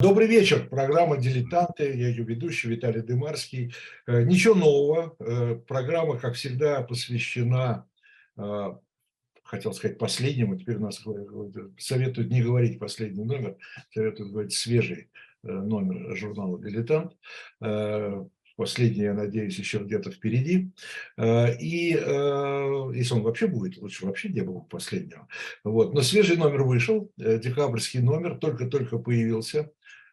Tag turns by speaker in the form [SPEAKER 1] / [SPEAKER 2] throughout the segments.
[SPEAKER 1] Добрый вечер. Программа «Дилетанты». Я ее ведущий Виталий Дымарский. Э, ничего нового. Э, программа, как всегда, посвящена, э, хотел сказать, последнему. Теперь нас советуют не говорить последний номер, советуют говорить свежий номер журнала «Дилетант». Последний, я надеюсь, еще где-то впереди. И если он вообще будет, лучше вообще не было последнего. Вот. Но свежий номер вышел, декабрьский номер, только-только появился.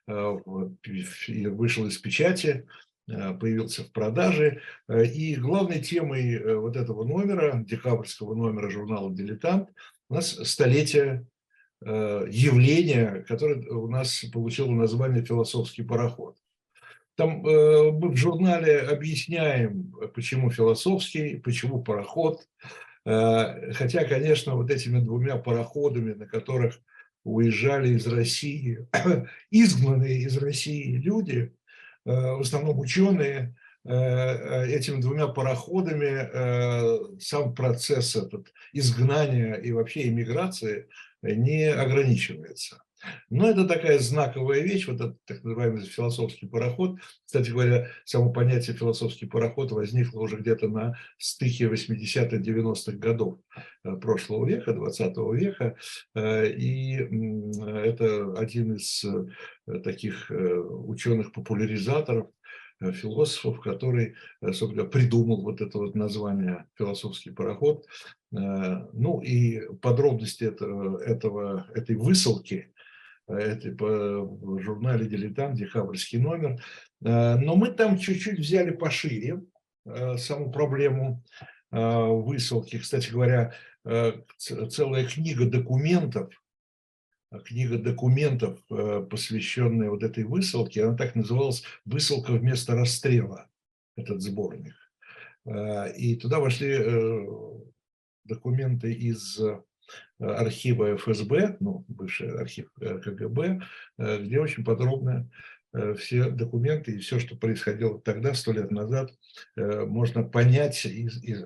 [SPEAKER 1] Э, вышел из печати, э, появился в продаже. Э, и главной темой вот этого номера, декабрьского номера журнала «Дилетант», у нас столетие явления, которое у нас получило название «Философский пароход». Там мы в журнале объясняем, почему философский, почему пароход. Хотя, конечно, вот этими двумя пароходами, на которых уезжали из России, изгнанные из России люди, э, в основном ученые, э, э, этими двумя пароходами сам процесс этот изгнания и вообще иммиграции не ограничивается. Но это такая знаковая вещь, вот этот так называемый философский пароход. Кстати говоря, само понятие философский пароход возникло уже где-то на стыке 80-х, 90-х годов э, прошлого века, 20 века. Э, и это один из э, таких ученых-популяризаторов философов, который, собственно, придумал вот это вот название «философский пароход». Ну и подробности этого, этого, этой высылки это в журнале «Дилетант», декабрьский номер. Э, но мы там чуть-чуть взяли пошире э, саму проблему э, высылки. Кстати говоря, целая книга документов, книга документов, посвященная вот этой высылке, она так называлась «Высылка вместо расстрела», этот сборник. И туда вошли документы из архива ФСБ, ну, бывший архив э, КГБ, э, где очень подробно э, все документы и все, что происходило тогда, сто лет назад, можно понять из, из,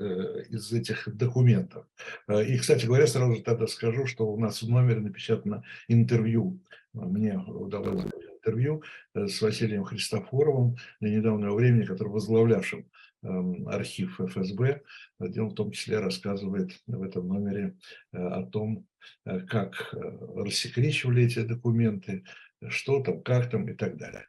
[SPEAKER 1] из этих документов. И, кстати говоря, сразу же тогда скажу, что у нас в номере напечатано интервью. Мне удалось интервью с Василием Христофоровым на недавнего времени, который возглавлявшим архив ФСБ, где он в том числе рассказывает в этом номере э, о том, э, как э, рассекречивали эти документы, что там, как там и так далее.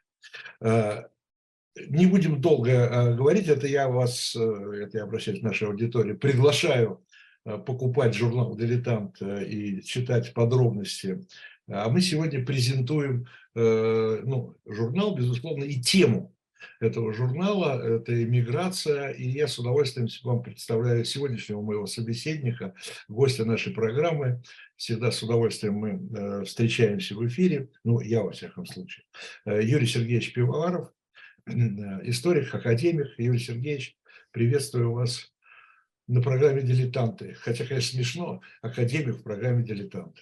[SPEAKER 1] Не будем долго говорить, это я вас, это я обращаюсь к нашей аудитории, приглашаю покупать журнал «Дилетант» и читать подробности. А мы сегодня презентуем ну, журнал, безусловно, и тему этого журнала, это иммиграция, и я с удовольствием вам представляю сегодняшнего моего собеседника, гостя нашей программы. Всегда с удовольствием мы э, встречаемся в эфире, ну, я во всяком случае. Э, Юрий Сергеевич Пивоваров, э, историк, академик. Юрий Сергеевич, приветствую вас на программе «Дилетанты». Хотя, конечно, смешно, академик в программе «Дилетанты».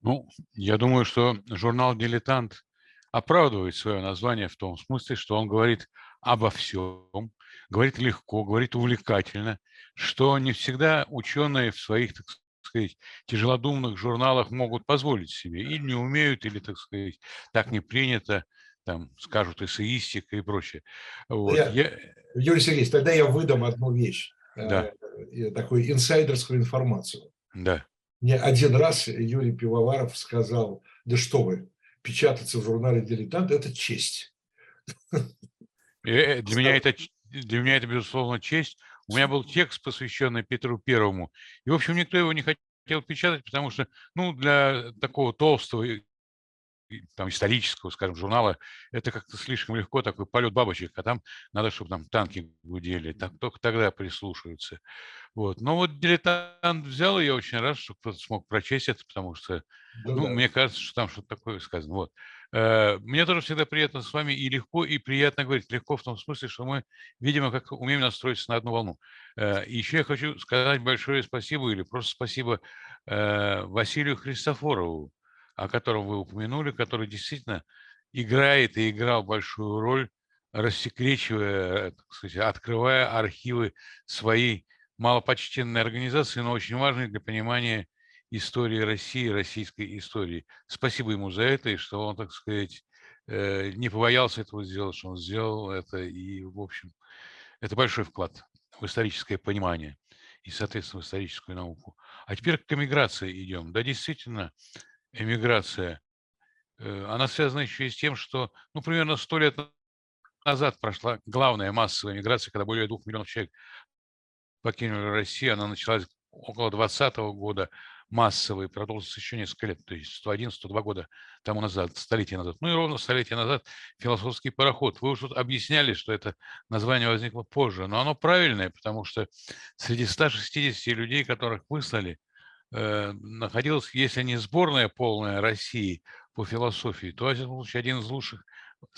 [SPEAKER 2] Ну, я думаю, что журнал «Дилетант» оправдывает свое название в том смысле, что он говорит обо всем, говорит легко, говорит увлекательно, что не всегда ученые в своих, так сказать, тяжелодумных журналах могут позволить себе. Или не умеют, или, так сказать, так не принято, там, скажут эссеистика и прочее.
[SPEAKER 1] Вот. Я, я... Юрий Сергеевич, тогда я выдам одну вещь,
[SPEAKER 2] да.
[SPEAKER 1] э, такую инсайдерскую информацию.
[SPEAKER 2] Да.
[SPEAKER 1] Мне один раз Юрий Пивоваров сказал, да что вы, печататься в журнале «Дилетант» – это честь.
[SPEAKER 2] Э, для меня, это, для меня это, безусловно, честь. У меня был текст, посвященный Петру Первому. И, в общем, никто его не хотел печатать, потому что, ну, для такого толстого там, исторического, скажем, журнала, это как-то слишком легко, такой полет бабочек, а там надо, чтобы там танки гудели, так, только тогда прислушиваются. Вот. Но вот дилетант взял, и я очень рад, что кто-то смог прочесть это, потому что, ну, ну да. мне кажется, что там что-то такое сказано. Вот. Э, мне тоже всегда приятно с вами и легко, и приятно говорить. Легко в том смысле, что мы, видимо, как умеем настроиться на одну волну. Э, еще я хочу сказать большое спасибо, или просто спасибо э, Василию Христофорову, о котором вы упомянули, который действительно играет и играл большую роль, рассекречивая, так сказать, открывая архивы своей малопочтенной организации, но очень важной для понимания истории России, российской истории. Спасибо ему за это, и что он, так сказать, э, не побоялся этого сделать, что он сделал это, и, в общем, это большой вклад в историческое понимание и, соответственно, в историческую науку. А теперь к эмиграции идем. Да, действительно, эмиграция, э, она связана еще и с тем, что, ну, примерно сто лет назад прошла главная массовая миграция, когда более двух миллионов человек покинули Россию. Она началась около 2020 года массовый, продолжился еще несколько лет, то есть 101-102 года тому назад, столетия назад. Ну и ровно столетия назад философский пароход. Вы уже тут объясняли, что это название возникло позже, но оно правильное, потому что среди 160 людей, которых выслали, находилась, если не сборная полная России по философии, то это один из лучших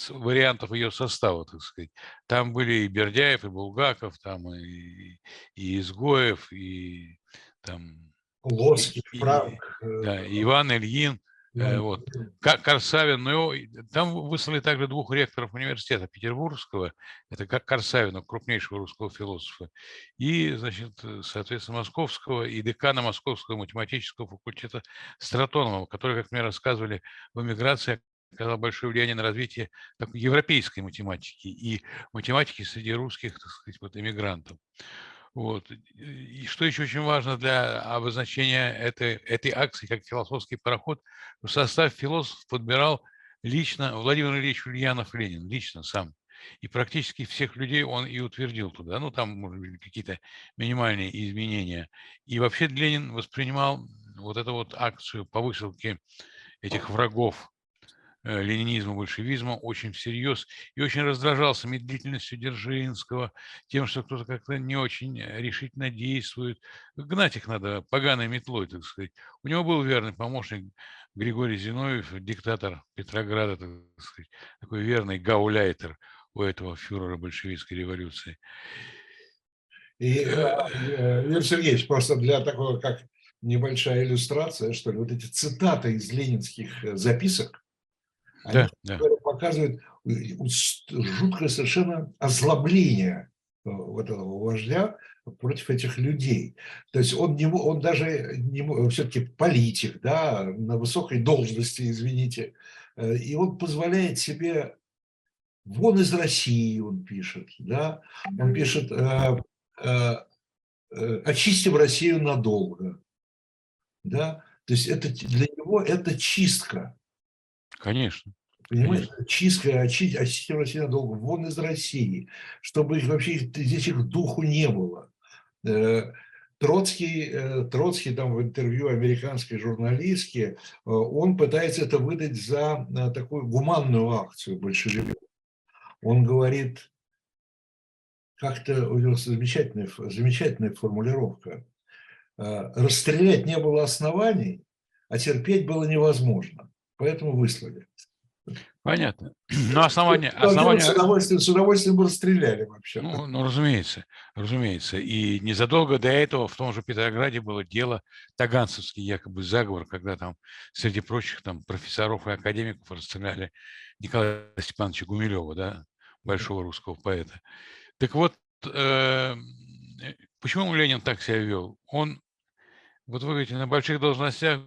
[SPEAKER 2] вариантов ее состава, так сказать. Там были и Бердяев, и Булгаков, там и, и Изгоев, и там
[SPEAKER 1] Лоский, Франк.
[SPEAKER 2] И, да, Иван Ильин, э, вот. Корсавин, ну, там выслали также двух ректоров университета Петербургского, это как Корсавина, крупнейшего русского философа, и, значит, соответственно, Московского, и декана Московского математического факультета Стратонова, который, как мне рассказывали, в эмиграции оказал большое влияние на развитие европейской математики и математики среди русских, так сказать, вот, эмигрантов. Вот. И что еще очень важно для обозначения этой, этой акции, как философский пароход, в состав философов подбирал лично Владимир Ильич Ульянов Ленин, лично сам. И практически всех людей он и утвердил туда. Ну, там, может быть, какие-то минимальные изменения. И вообще Ленин воспринимал вот эту вот акцию по высылке этих врагов ленинизма, большевизма очень всерьез и очень раздражался медлительностью Дзержинского, тем, что кто-то как-то не очень э, решительно действует. Гнать их надо поганой метлой, так сказать. У него был верный помощник Григорий Зиновьев, диктатор Петрограда, так сказать, такой верный гауляйтер у этого фюрера большевистской революции.
[SPEAKER 1] И, э, Юрий Сергеевич, просто для такого, как небольшая иллюстрация, что ли, вот эти цитаты из ленинских записок, они да, да. показывают э, жуткое совершенно озлобление э, вот этого вождя против этих людей. То есть он, не, он даже не, все-таки политик, да, на высокой должности, извините, э, и он позволяет себе вон из России, он пишет, да, он пишет, э, э, очистим Россию надолго, да, то есть это для него это чистка,
[SPEAKER 2] Конечно.
[SPEAKER 1] Понимаешь, чистка, очистить, очистить Россию надолго, вон из России, чтобы их вообще здесь их духу не было. Э, Троцкий, э, Троцкий там в интервью американской журналистке, э, он пытается это выдать за такую гуманную акцию большевиков. Он говорит, как-то у него замечательная, замечательная формулировка. Расстрелять не было оснований, а терпеть было невозможно поэтому выслали.
[SPEAKER 2] Понятно. Но основание... основание...
[SPEAKER 1] С, удовольствием, с удовольствием бы расстреляли вообще.
[SPEAKER 2] Ну, ну, разумеется, разумеется. И незадолго до этого в том же Петрограде было дело Таганцевский якобы заговор, когда там среди прочих там профессоров и академиков расстреляли Николая Степановича Гумилева, да, большого русского поэта. Так вот, э, почему Ленин так себя вел? Он, вот вы говорите, на больших должностях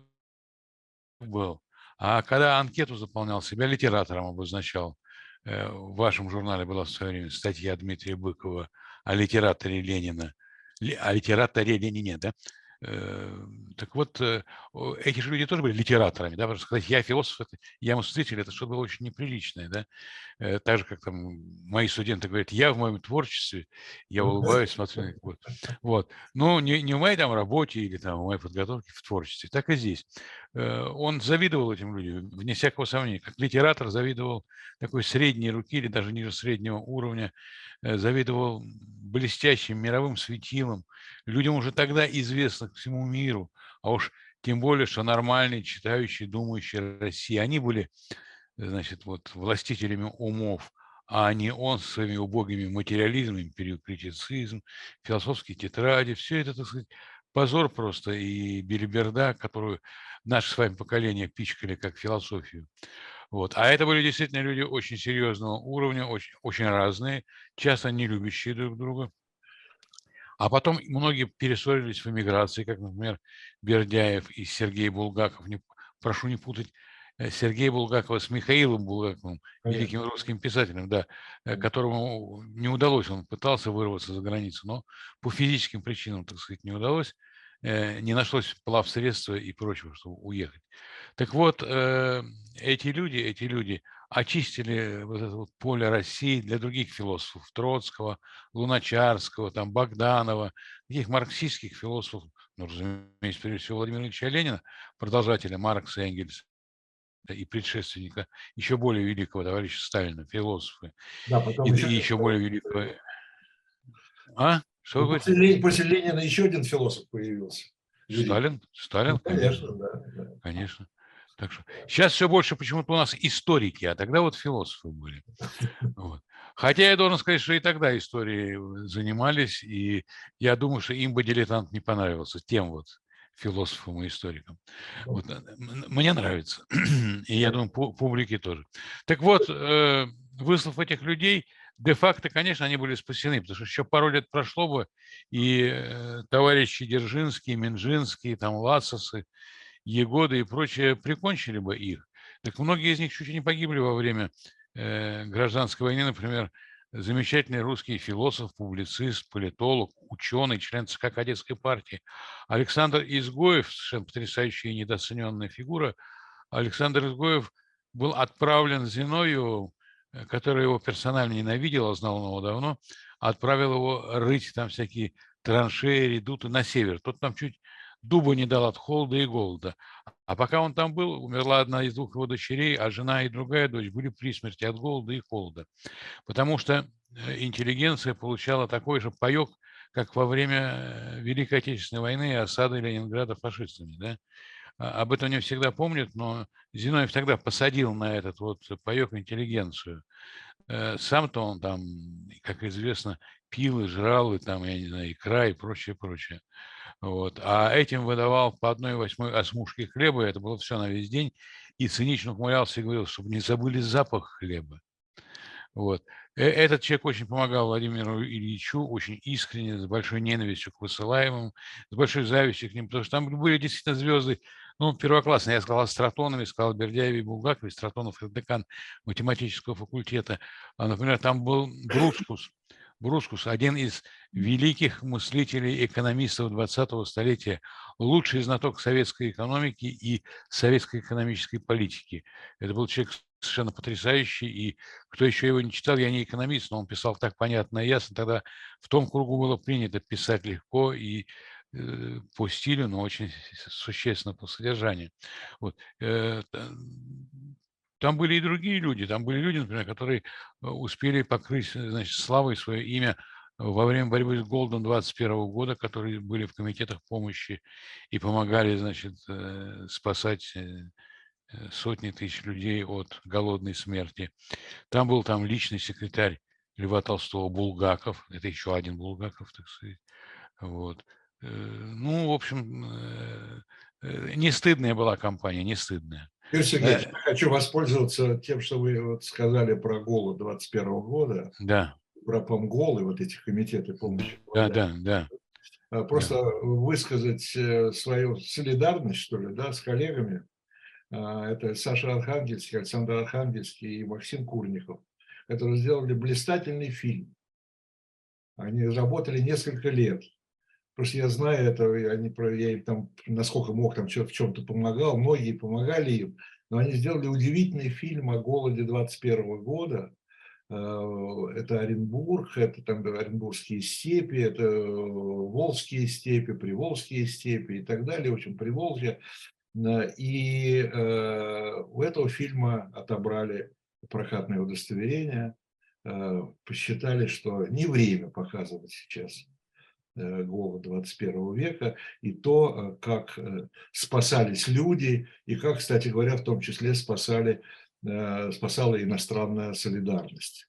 [SPEAKER 2] был, а когда анкету заполнял, себя литератором обозначал. Э, в вашем журнале была в свое время статья Дмитрия Быкова о литераторе Ленина, о литераторе Ленине, да? Э, так вот, э, эти же люди тоже были литераторами, да, потому что сказать, я философ, я мыслитель, это что-то было очень неприличное, да, так же, как там мои студенты говорят, я в моем творчестве, я улыбаюсь, смотрю, вот, вот, но не, не в моей там работе или там в моей подготовке в творчестве, так и здесь. Он завидовал этим людям, вне всякого сомнения, как литератор завидовал такой средней руки или даже ниже среднего уровня, завидовал блестящим мировым светилом, людям уже тогда известных всему миру, а уж тем более, что нормальные, читающие, думающие России, они были, значит, вот властителями умов, а не он со своими убогими материализмами, периокритицизм, философские тетради, все это, так сказать, позор просто и белиберда, которую наше с вами поколение пичкали как философию. Вот. А это были действительно люди очень серьезного уровня, очень, очень разные, часто не любящие друг друга. А потом многие перессорились в эмиграции, как, например, Бердяев и Сергей Булгаков. Не, прошу не путать Сергея Булгакова с Михаилом Булгаковым, великим русским писателем, да, э, которому не удалось, он пытался вырваться за границу, но по физическим причинам, так сказать, не удалось, э, не нашлось плав средства и прочего, чтобы уехать. Так вот, эти люди, эти люди очистили вот это вот поле России для других философов, Троцкого, Луначарского, там, Богданова, таких марксистских философов, ну, разумеется, прежде всего Владимира Ильича Ленина, продолжателя Маркса и Энгельса, и предшественника еще более великого товарища Сталина, философы, да, потом и, еще, и еще более великого...
[SPEAKER 1] А? Что ну, после, Ленина, после Ленина еще один философ появился.
[SPEAKER 2] Сталин? Сталин, ну, конечно. Конечно, да, да. конечно. Так что сейчас все больше почему-то у нас историки, а тогда вот философы были. Вот. Хотя я должен сказать, что и тогда истории занимались, и я думаю, что им бы дилетант не понравился, тем вот философом и историком. Вот, э, мне нравится, и я думаю, публике тоже. Так вот, э, выслав этих людей, де-факто, конечно, они были спасены, потому что еще пару лет прошло бы, и э, товарищи Держинские, Минжинские, там, Лацосы, Егоды и прочее прикончили бы их. Так многие из них чуть ли не погибли во время гражданской войны, например, замечательный русский философ, публицист, политолог, ученый, член ЦК Кадетской партии. Александр Изгоев, совершенно потрясающая и недооцененная фигура. Александр Изгоев был отправлен Зиновьеву, э, который его персонально ненавидел, а знал он его давно, отправил его рыть там всякие траншеи, редуты на север. Тот там чуть дуба не дал от холода и голода. А пока он там был, умерла одна из двух его дочерей, а жена и другая дочь были при смерти от голода и холода. Потому что э, интеллигенция получала такой же паек, как во время э, Великой Отечественной войны и осады Ленинграда фашистами. Да? А, об этом не всегда помнят, но Зиновьев тогда посадил на этот вот паек интеллигенцию. Э, сам-то он там, как известно, пил и жрал, и там, я не знаю, икра и прочее, прочее. Вот. А этим выдавал по одной восьмой осмушки хлеба, это было все на весь день, и цинично ухмылялся и говорил, чтобы не забыли запах хлеба. Вот. Э, этот человек очень помогал Владимиру Ильичу, очень искренне, с большой ненавистью к высылаемым, с большой завистью к ним, потому что там были действительно звезды, ну, первоклассные. Я сказал Стратонов, сказал Бердяев и Булгаков, Стратонов – декан математического факультета. А, например, там был Бруцкус, Бруцкус, один из великих мыслителей, экономистов 20-го столетия, лучший знаток советской экономики и советской экономической политики. Это был человек совершенно потрясающий, и кто еще его не читал, я не экономист, но он писал так понятно и ясно, тогда в том кругу было принято писать легко и э, по стилю, но очень существенно по содержанию. Вот. Э, там были и другие люди, там были люди, например, которые э, успели покрыть значит, славой свое имя во время борьбы с голодом 21 года, которые были в комитетах помощи и помогали, значит, э, спасать э, сотни тысяч людей от голодной смерти. Там был там личный секретарь Льва Толстого Булгаков, это еще один Булгаков, так сказать. Вот. Ну, в общем, не стыдная была компания, не стыдная.
[SPEAKER 1] Юрий Сергеевич, я хочу воспользоваться тем, что вы вот сказали про голод 21 года.
[SPEAKER 2] Да.
[SPEAKER 1] Про помгол и вот эти комитеты помощи.
[SPEAKER 2] Да, да, да.
[SPEAKER 1] А, просто да. высказать э, свою солидарность, что ли, да, с коллегами. А, это Саша Архангельский, Александр Архангельский и Максим Курников, которые сделали блистательный фильм. Они работали несколько лет. Потому что я знаю это, они, я им там, насколько мог, там в чем-то помогал, многие помогали им, но они сделали удивительный фильм о голоде 21 года. Э, это Оренбург, это там Оренбургские степи, это Волжские степи, Приволжские степи и так далее, в общем, Приволжье. Э, и э, у этого фильма отобрали прокатное удостоверение, посчитали, что не время показывать сейчас голод 21 века, и то, э, как э, спасались люди, и как, кстати говоря, в том числе спасали, спасала иностранная солидарность.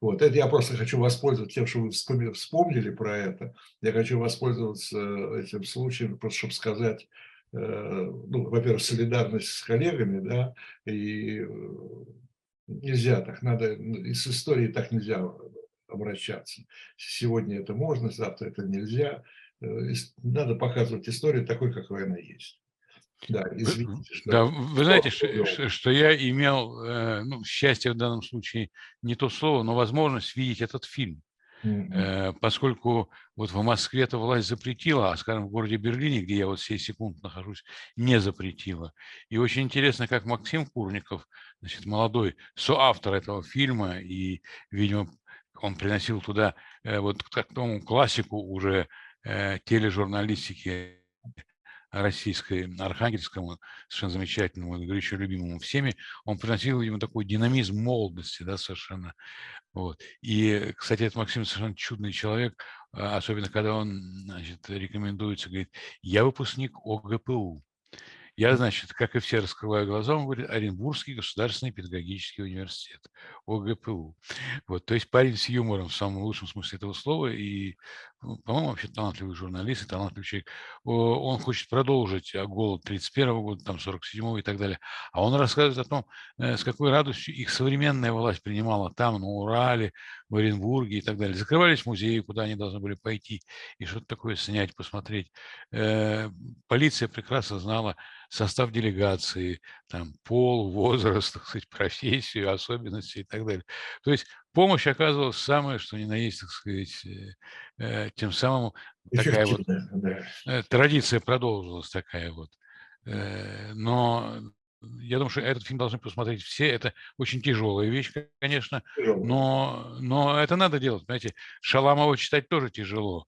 [SPEAKER 1] Вот, это я просто хочу воспользоваться тем, что вы вспомнили про это. Я хочу воспользоваться этим случаем, просто чтобы сказать, ну, во-первых, солидарность с коллегами, да, и нельзя так, надо, и с историей так нельзя обращаться. Сегодня это можно, завтра это нельзя. Э, надо показывать историю такой, какой она есть.
[SPEAKER 2] Да, извините. Что... Да, вы знаете, что, что, что я имел э, ну, счастье в данном случае не то слово, но возможность видеть этот фильм. Mm-hmm. Поскольку вот в Москве эта власть запретила, а, скажем, в городе Берлине, где я вот сей секунд нахожусь, не запретила. И очень интересно, как Максим Курников, значит, молодой соавтор этого фильма, и, видимо, он приносил туда э, вот к такому классику уже тележурналистики российской, архангельскому, совершенно замечательному, горячо любимому всеми, он приносил ему такой динамизм молодости, да, совершенно. Вот. И, кстати, этот Максим совершенно чудный человек, а, особенно когда он, значит, рекомендуется, говорит, я выпускник ОГПУ. Я, значит, как и все, раскрываю глаза, он говорит, Оренбургский государственный педагогический университет, ОГПУ. Вот, то есть парень с юмором в самом лучшем смысле этого слова и, по-моему, вообще талантливый журналист и талантливый человек. Он хочет продолжить а, голод 31 года, там 47 и так далее. А он рассказывает о том, э, с какой радостью их современная власть принимала там, на Урале, в Оренбурге и так далее. Закрывались музеи, куда они должны были пойти и что-то такое снять, посмотреть. Э, полиция прекрасно знала, состав делегации, там, пол, возраст, так сказать, профессию, особенности и так далее. То есть помощь оказывалась самое, что ни на есть, так сказать, э, э, тем самым такая вот да. Э, традиция продолжилась такая вот. Но я думаю, что этот фильм должны посмотреть все. Это очень тяжелая вещь, конечно, но, но это надо делать. Знаете, Шаламова читать тоже тяжело,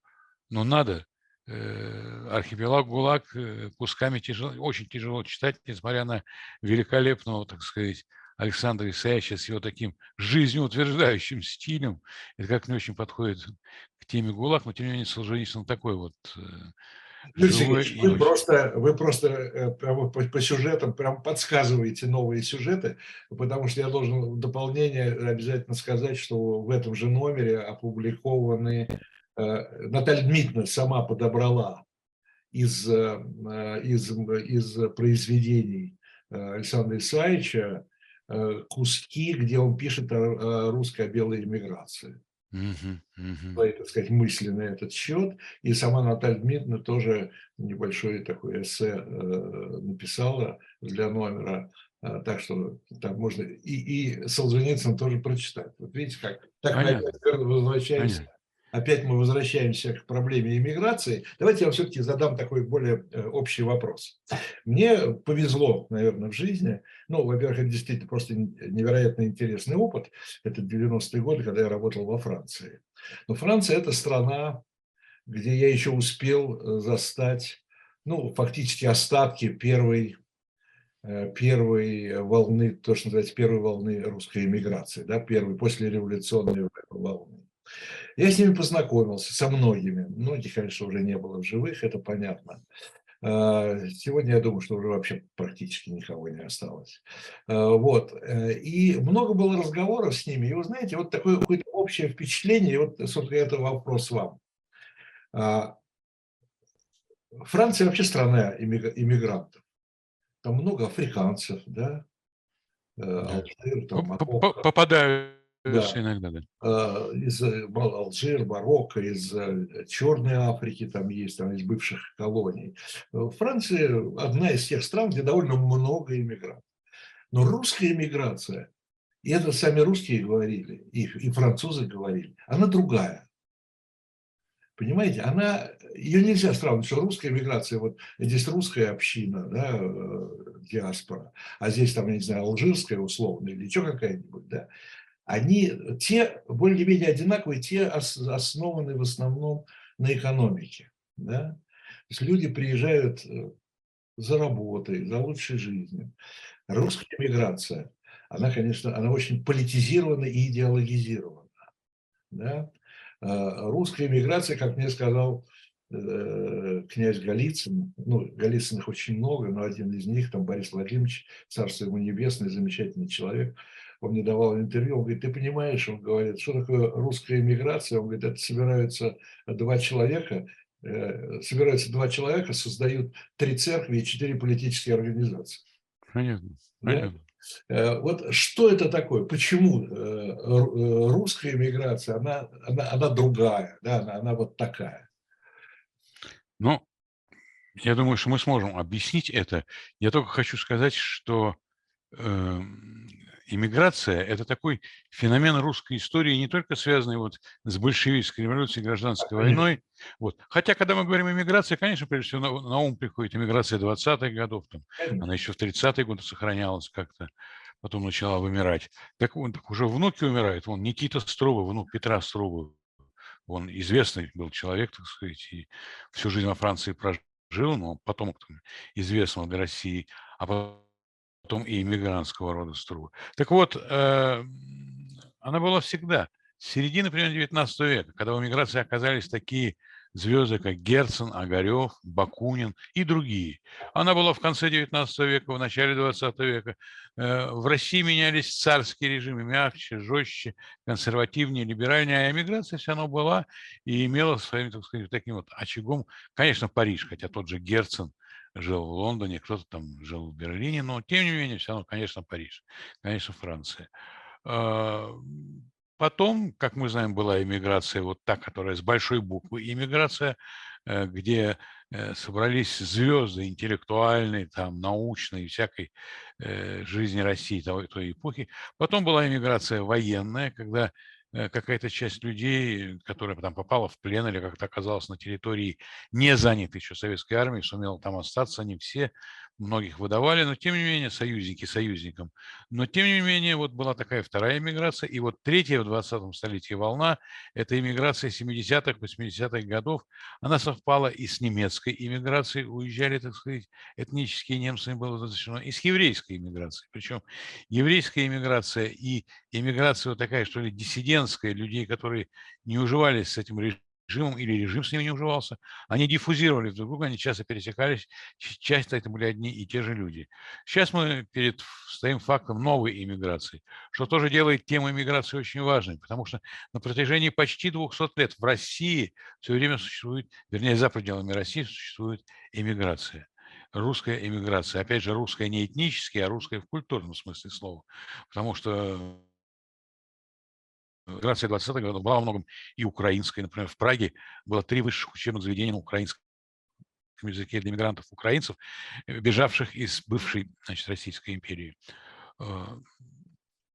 [SPEAKER 2] но надо. Архипелаг ГУЛАГ кусками тяжело, очень тяжело читать, несмотря на великолепного, так сказать, Александра Исаевича с его таким жизнеутверждающим стилем. Это как не очень подходит к теме ГУЛАГ, но тем не менее Солженицын такой вот э,
[SPEAKER 1] Юрий вы, просто, вы просто прямо по, по сюжетам прям подсказываете новые сюжеты, потому что я должен в дополнение обязательно сказать, что в этом же номере опубликованы Э, Наталья Дмитриевна сама подобрала из, э, из, из произведений э, Александра Исаевича куски, где он пишет о русской белой эмиграции. Uh-huh. Свои, так сказать, мысли на этот счет. И сама Наталья Дмитриевна тоже небольшое такое эссе написала для номера. Так что там можно и, и Солженицын тоже прочитать. Вот видите, как так Понятно. мы возвращаемся Понятно опять мы возвращаемся к проблеме иммиграции, давайте я все-таки задам такой более э, общий вопрос. Мне повезло, наверное, в жизни. Ну, во-первых, это действительно просто невероятно интересный опыт. Это 90-е годы, когда я работал во Франции. Но Франция – это страна, где я еще успел э, застать, ну, фактически остатки первой э, первой волны, то, что называется, первой волны русской иммиграции, да, первой, после революционной волны. Я с ними познакомился, со многими. Многих, конечно, уже не было в живых, это понятно. А, сегодня я думаю, что уже вообще практически никого не осталось. А, вот. Э, и много было разговоров с ними. И вы знаете, вот такое какое-то общее впечатление, и вот, собственно, это вопрос вам. А, Франция вообще страна иммигрантов. Там много африканцев, да?
[SPEAKER 2] Э, Алжир, там, Попадают да. иногда, да.
[SPEAKER 1] А, из э, Алжир, Марокко, из э, Черной Африки, там есть, там из бывших колоний. Франция одна из тех стран, где довольно много иммигрантов. Но русская иммиграция, и это сами русские говорили, и, и французы говорили, она другая. Понимаете, она, ее нельзя сравнивать, что русская иммиграция, вот здесь русская община, да, э, диаспора, а здесь там, я не знаю, алжирская условно или что какая-нибудь, да, они те более-менее одинаковые, те основаны в основном на экономике. Да? То есть люди приезжают э, за работой, за лучшей жизнью. Русская миграция, она, конечно, она очень политизирована и идеологизирована. Да? А русская миграция, как мне сказал э, князь Голицын, ну, Голицыных очень много, но один из них, там Борис Владимирович, царство ему небесное, замечательный человек, он мне давал интервью, он говорит, ты понимаешь, он говорит, что такое русская иммиграция? Он говорит, это собираются два человека, э, собираются два человека, создают три церкви и четыре политические организации.
[SPEAKER 2] Понятно, понятно.
[SPEAKER 1] Э, вот что это такое? Почему русская иммиграция, она, она, она другая, да, она, она вот такая?
[SPEAKER 2] Ну, я думаю, что мы сможем объяснить это. Я только хочу сказать, что э, иммиграция – это такой феномен русской истории, не только связанный вот с большевистской революцией, гражданской войной. Вот. Хотя, когда мы говорим иммиграция, конечно, прежде всего на, на ум приходит иммиграция 20-х годов. Там, она еще в 30-е годы сохранялась как-то, потом начала вымирать. Так, он, так уже внуки умирают. Вон Никита Струва, внук Петра Струва. Он известный был человек, так сказать, и всю жизнь во Франции прожил, но потом известного для России. А потом потом и иммигрантского рода струва. Так вот, э, она была всегда. С середины, примерно, 19 века, когда в эмиграции оказались такие звезды, как Герцен, Огарев, Бакунин и другие. Она была в конце 19 века, в начале 20 века. Э, в России менялись царские режимы, мягче, жестче, консервативнее, либеральнее, а эмиграция все равно была и имела своим, так сказать, таким вот очагом, конечно, Париж, хотя тот же Герцен жил в Лондоне, кто-то там жил в Берлине, но тем не менее, все равно, конечно, Париж, конечно, Франция. А, потом, как мы знаем, была иммиграция, вот та, которая с большой буквы, иммиграция, э, где э, собрались звезды интеллектуальной, там, научной, всякой э, жизни России той, той эпохи. Потом была иммиграция военная, когда какая-то часть людей, которая там попала в плен или как-то оказалась на территории, не занятой еще советской армией, сумела там остаться, не все, многих выдавали, но тем не менее союзники союзникам. Но тем не менее вот была такая вторая иммиграция, и вот третья в 20 столетии волна, это иммиграция 70-х, 80-х годов, она совпала и с немецкой иммиграцией, уезжали, так сказать, этнические немцы, было разрешено, и с еврейской иммиграцией. Причем еврейская иммиграция и иммиграция вот такая, что ли, диссидентская, людей, которые не уживались с этим режимом, режимом или режим с ними не уживался, они диффузировали друг друга, они часто пересекались, часто это были одни и те же люди. Сейчас мы перед стоим фактом новой иммиграции, что тоже делает тему иммиграции очень важной, потому что на протяжении почти 200 лет в России все время существует, вернее, за пределами России существует иммиграция русская эмиграция. Опять же, русская не этнически, а русская в культурном смысле слова. Потому что Миграция 20-х годов была во многом и украинской. Например, в Праге было три высших учебных заведения на украинском языке для мигрантов украинцев, э, бежавших из бывшей значит, Российской империи. А,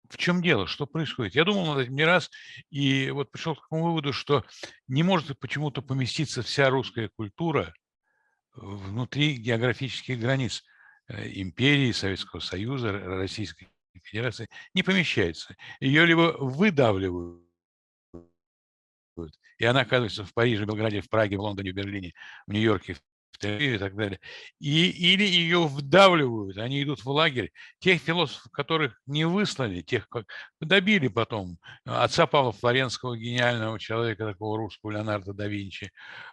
[SPEAKER 2] в чем дело? Что происходит? Я думал над этим не раз, и вот пришел к такому выводу, что не может почему-то поместиться вся русская культура внутри географических границ э, империи, Советского Союза, Российской Федерации не помещается. Ее либо выдавливают, и она оказывается в Париже, Белграде, в Праге, в Лондоне, в Берлине, в Нью-Йорке, в Тель-Авиве и так далее. И, или ее вдавливают, они идут в лагерь. Тех философов, которых не выслали, тех, как добили потом. Отца Павла Флоренского, гениального человека, такого русского Леонардо да Винчи,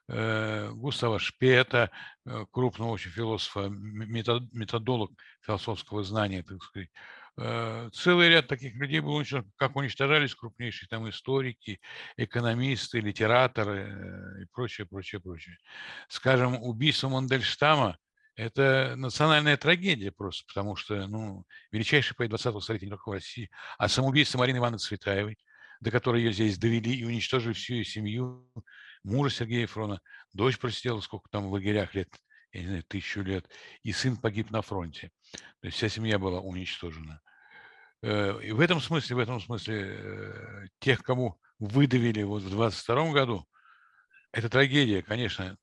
[SPEAKER 2] э, Густава Шпета, э, крупного очень философа, метод, методолог философского знания, так сказать, целый ряд таких людей был уничтожен, как уничтожались крупнейшие там историки, экономисты, литераторы э, и прочее, прочее, прочее. Скажем, убийство Мандельштама – это национальная трагедия просто, потому что ну, величайший поэт 20-го столетия не только в России, а самоубийство Марины Ивановны Цветаевой, до которой ее здесь довели и уничтожили всю ее семью, мужа Сергея Ефрона, дочь просидела сколько там в лагерях лет, я не знаю, тысячу лет, и сын погиб на фронте. То есть вся семья была уничтожена. Э, и в этом смысле, в этом смысле, э, тех, кому выдавили вот в 22 году, это трагедия, конечно.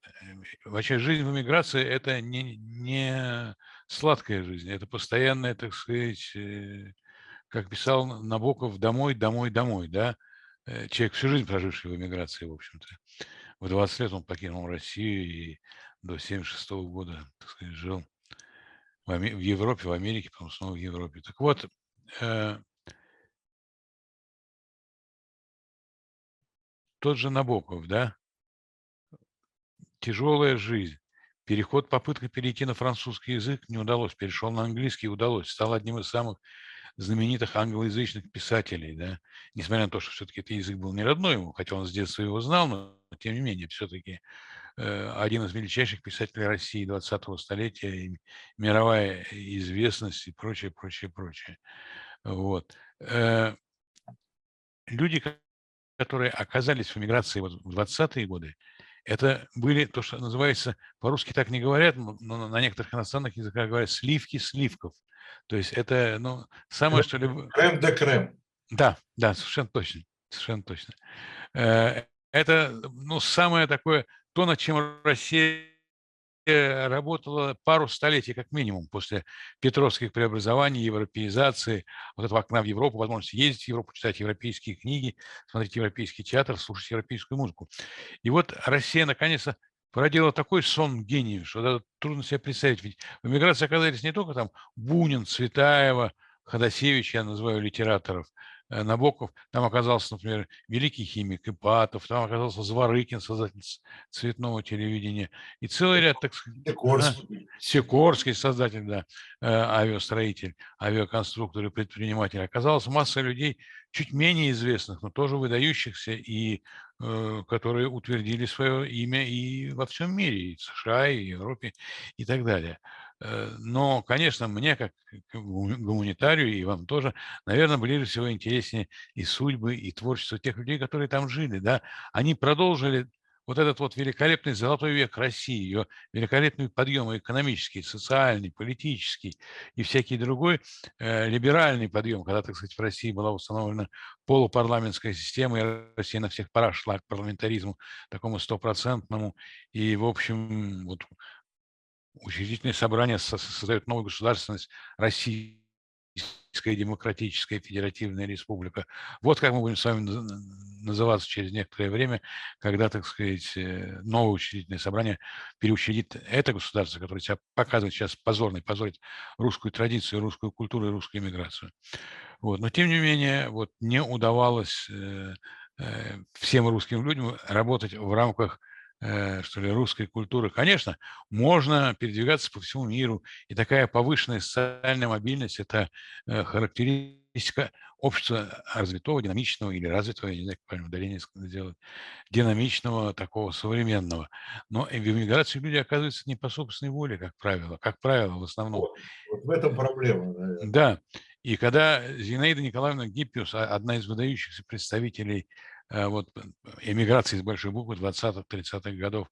[SPEAKER 2] Вообще жизнь в эмиграции – это не, не сладкая жизнь, это постоянная, так сказать, э, как писал Набоков, домой, домой, домой, да? Человек всю жизнь проживший в эмиграции, в общем-то. В 20 лет он покинул Россию и до 76 года, так сказать, жил в, Европе, в Америке, потом снова в Европе. Так вот, э, тот же Набоков, да, тяжелая жизнь. Переход, попытка перейти на французский язык не удалось, перешел на английский, удалось, стал одним из самых знаменитых англоязычных писателей, да, несмотря на то, что все-таки этот язык был не родной ему, хотя он с детства его знал, но тем не менее, все-таки один из величайших писателей России 20-го столетия, мировая известность и прочее, прочее, прочее. Вот. Люди, которые оказались в эмиграции вот в 20-е годы, это были то, что называется, по-русски так не говорят, но на некоторых иностранных языках говорят сливки сливков. То есть это, ну, самое что ли...
[SPEAKER 1] Крем де крем.
[SPEAKER 2] Да, да, совершенно точно, совершенно точно. Э, это, ну, самое такое, то, над чем Россия работала пару столетий как минимум после петровских преобразований, европеизации, вот этого окна в Европу, возможность ездить в Европу, читать европейские книги, смотреть европейский театр, слушать европейскую музыку. И вот Россия наконец-то породила такой сон гению, что даже трудно себе представить. Ведь в эмиграции оказались не только там Бунин, Цветаева, Ходосевич, я называю литераторов, Набоков, там оказался, например, великий химик Ипатов, там оказался Зворыкин, создатель цветного телевидения, и целый ряд, так сказать... Сикорский. Сикорский, создатель, да, э, авиастроитель, авиаконструктор и предприниматель. Оказалась масса людей чуть менее известных, но тоже выдающихся, и э, которые утвердили свое имя и во всем мире, и в США, и в Европе, и так далее. Э, но, конечно, мне, как гуманитарию, и вам тоже, наверное, ближе всего интереснее и судьбы, и творчество тех людей, которые там жили. Да? Они продолжили вот этот вот великолепный золотой век России, ее великолепный подъем экономический, социальный, политический и всякий другой э, либеральный подъем, когда, так сказать, в России была установлена полупарламентская система, и Россия на всех парах шла к парламентаризму такому стопроцентному, и, в общем, вот учредительное собрание создает новую государственность Российская демократическая федеративная республика. Вот как мы будем с вами называться через некоторое время, когда, так сказать, э, новое учредительное собрание переучредит это государство, которое себя показывает сейчас позорный, позорит русскую традицию, русскую культуру и русскую иммиграцию. Вот. Но, тем не менее, вот не удавалось э, э, всем русским людям работать в рамках что ли, русской культуры. Конечно, можно передвигаться по всему миру, и такая повышенная социальная мобильность – это э, характеристика общества развитого, динамичного или развитого, я не знаю, как правильно ударение сделать, динамичного, такого современного. Но в эмиграции люди оказываются не по собственной воле, как правило, как правило, в основном. Вот,
[SPEAKER 1] вот в этом проблема,
[SPEAKER 2] наверное. Да. И когда Зинаида Николаевна Гиппиус, а, одна из выдающихся представителей Э, вот, эмиграции из большой буквы 20-30-х годов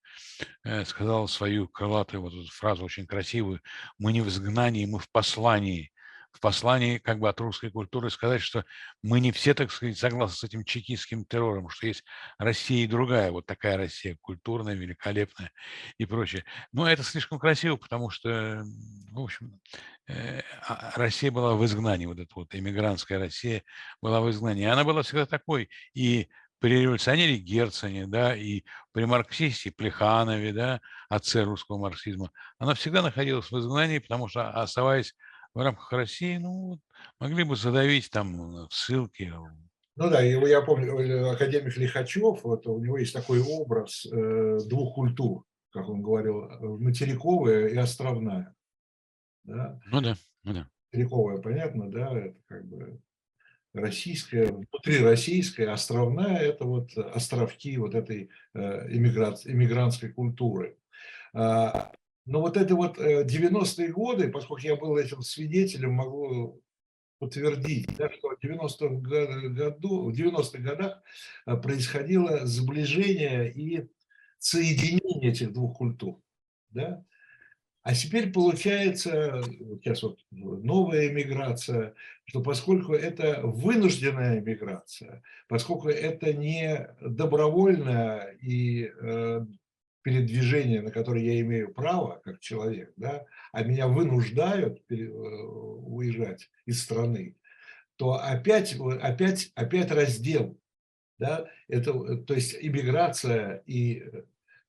[SPEAKER 2] э, сказал свою крылатую вот эту фразу очень красивую «Мы не в изгнании, мы в послании». В послании как бы от русской культуры сказать, что мы не все, так сказать, согласны с этим чекистским террором, что есть Россия и другая, вот такая Россия, культурная, великолепная и прочее. Но это слишком красиво, потому что, в общем, э, а, Россия была в изгнании, вот эта вот эмигрантская Россия была в изгнании. Она была всегда такой, и при революционере Герцене, да, и при марксисте Плеханове, да, отце русского марксизма, она всегда находилась в изгнании, потому что, оставаясь в рамках России, ну, могли бы задавить там в ссылке.
[SPEAKER 1] Ну да, его, я помню, э, академик Лихачев, вот у него есть такой образ э, двух культур, как он говорил, э, материковая и островная.
[SPEAKER 2] Да? Ну да, ну да.
[SPEAKER 1] Материковая, понятно, да, это как бы российская, внутри российская, островная – это вот островки вот этой иммигрантской культуры. А, но вот это вот 90-е э, годы, поскольку я был этим свидетелем, могу подтвердить, да, что в 90-х году, в 90 годах э, происходило сближение и соединение этих двух культур. Да? А теперь получается, сейчас вот новая иммиграция, что поскольку это вынужденная иммиграция, поскольку это не добровольное и э, передвижение, на которое я имею право как человек, да, а меня вынуждают э, уезжать из страны, то опять, опять, опять раздел. Да, это, то есть иммиграция и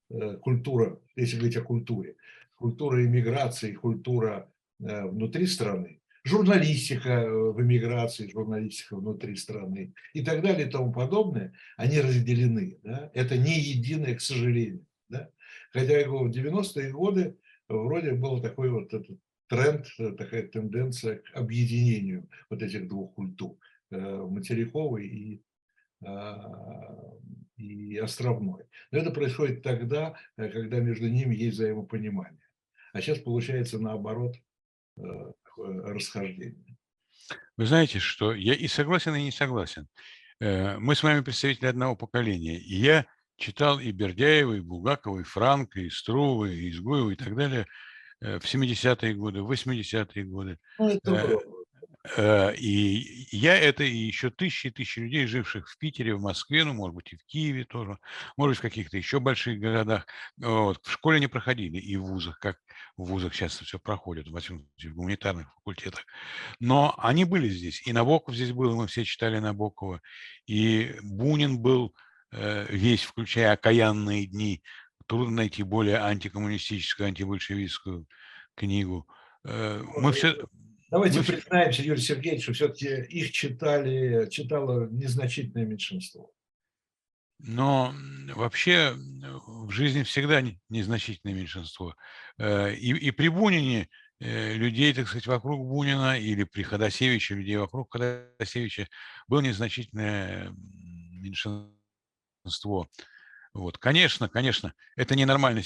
[SPEAKER 1] э, культура, если говорить о культуре, культура иммиграции, культура э, внутри страны, журналистика э, в эмиграции, журналистика внутри страны и так далее и тому подобное, они разделены. Да? Это не единое, к сожалению. Да? Хотя я говорю, в 90-е годы вроде был такой вот этот тренд, такая тенденция к объединению вот этих двух культур, э, материковой и и островной. Но это происходит тогда, э, когда между ними есть взаимопонимание. А сейчас получается наоборот э, расхождение.
[SPEAKER 2] Вы знаете, что я и согласен, и не согласен. Мы с вами представители одного поколения. И я читал и Бердяева, и Булгакова, и Франка, и Струва, и Изгоева, и так далее в 70-е годы, в 80-е годы. Ну, это Э, и я это и еще тысячи и тысячи людей, живших в Питере, в Москве, ну, может быть, и в Киеве тоже, может быть, в каких-то еще больших городах, вот, в школе не проходили, и в вузах, как в вузах сейчас все проходит, в, в гуманитарных факультетах. Но они были здесь, и Набоков здесь был, мы все читали Набокова, и Бунин был э, весь, включая окаянные дни, трудно найти более антикоммунистическую, антибольшевистскую книгу. Э, мы все,
[SPEAKER 1] Давайте признаемся, Юрий Сергеевич, что все-таки их читали, читало незначительное меньшинство.
[SPEAKER 2] Но вообще в жизни всегда незначительное меньшинство. Э, и, и при Бунине э, людей, так сказать, вокруг Бунина или при Ходосевиче, людей вокруг Ходосевича было незначительное меньшинство. Вот. Конечно, конечно, это ненормальная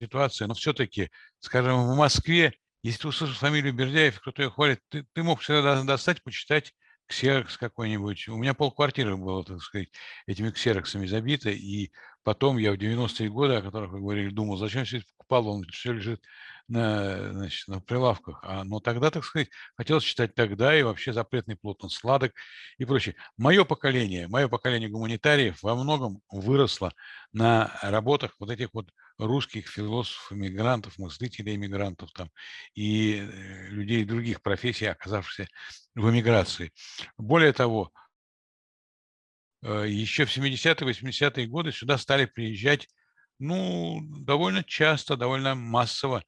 [SPEAKER 2] ситуация, но все-таки, скажем, в Москве если ты услышал фамилию Бердяев, кто-то ее хвалит, ты, ты мог всегда достать, почитать ксерокс какой-нибудь. У меня полквартиры было, так сказать, этими ксероксами забито, и потом я в 90-е годы, о которых вы говорили, думал, зачем все это покупал, он все лежит значит, на прилавках. А, но тогда, так сказать, хотелось читать тогда, и вообще запретный плод, он сладок и прочее. Мое поколение, мое поколение гуманитариев во многом выросло на работах вот этих вот русских философов, иммигрантов, мыслителей иммигрантов там, и э, людей других профессий, оказавшихся в эмиграции. Более того, э, еще в 70-е, 80-е годы сюда стали приезжать ну, довольно часто, довольно массово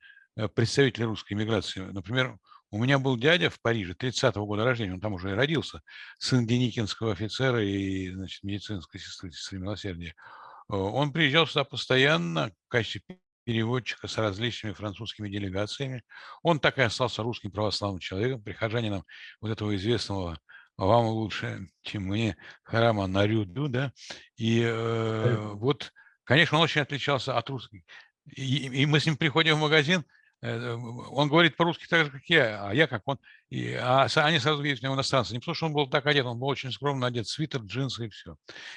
[SPEAKER 2] представители русской иммиграции. Например, у меня был дядя в Париже 30-го года рождения, он там уже и родился, сын деникинского офицера и значит, медицинской сестры, сестры милосердия. Э, он приезжал сюда постоянно в качестве переводчика с различными французскими делегациями. Он так и остался русским православным человеком, прихожанином вот этого известного «Вам лучше, чем мне» храма Нарюду, да, и э, вот, конечно, он очень отличался от русских. И, и мы с ним приходим в магазин, Э, он говорит по-русски так же, как я, а я как он. И, а они сразу видят в нем иностранца. Не потому, что он был так одет, он был очень скромно одет, свитер, джинсы и все.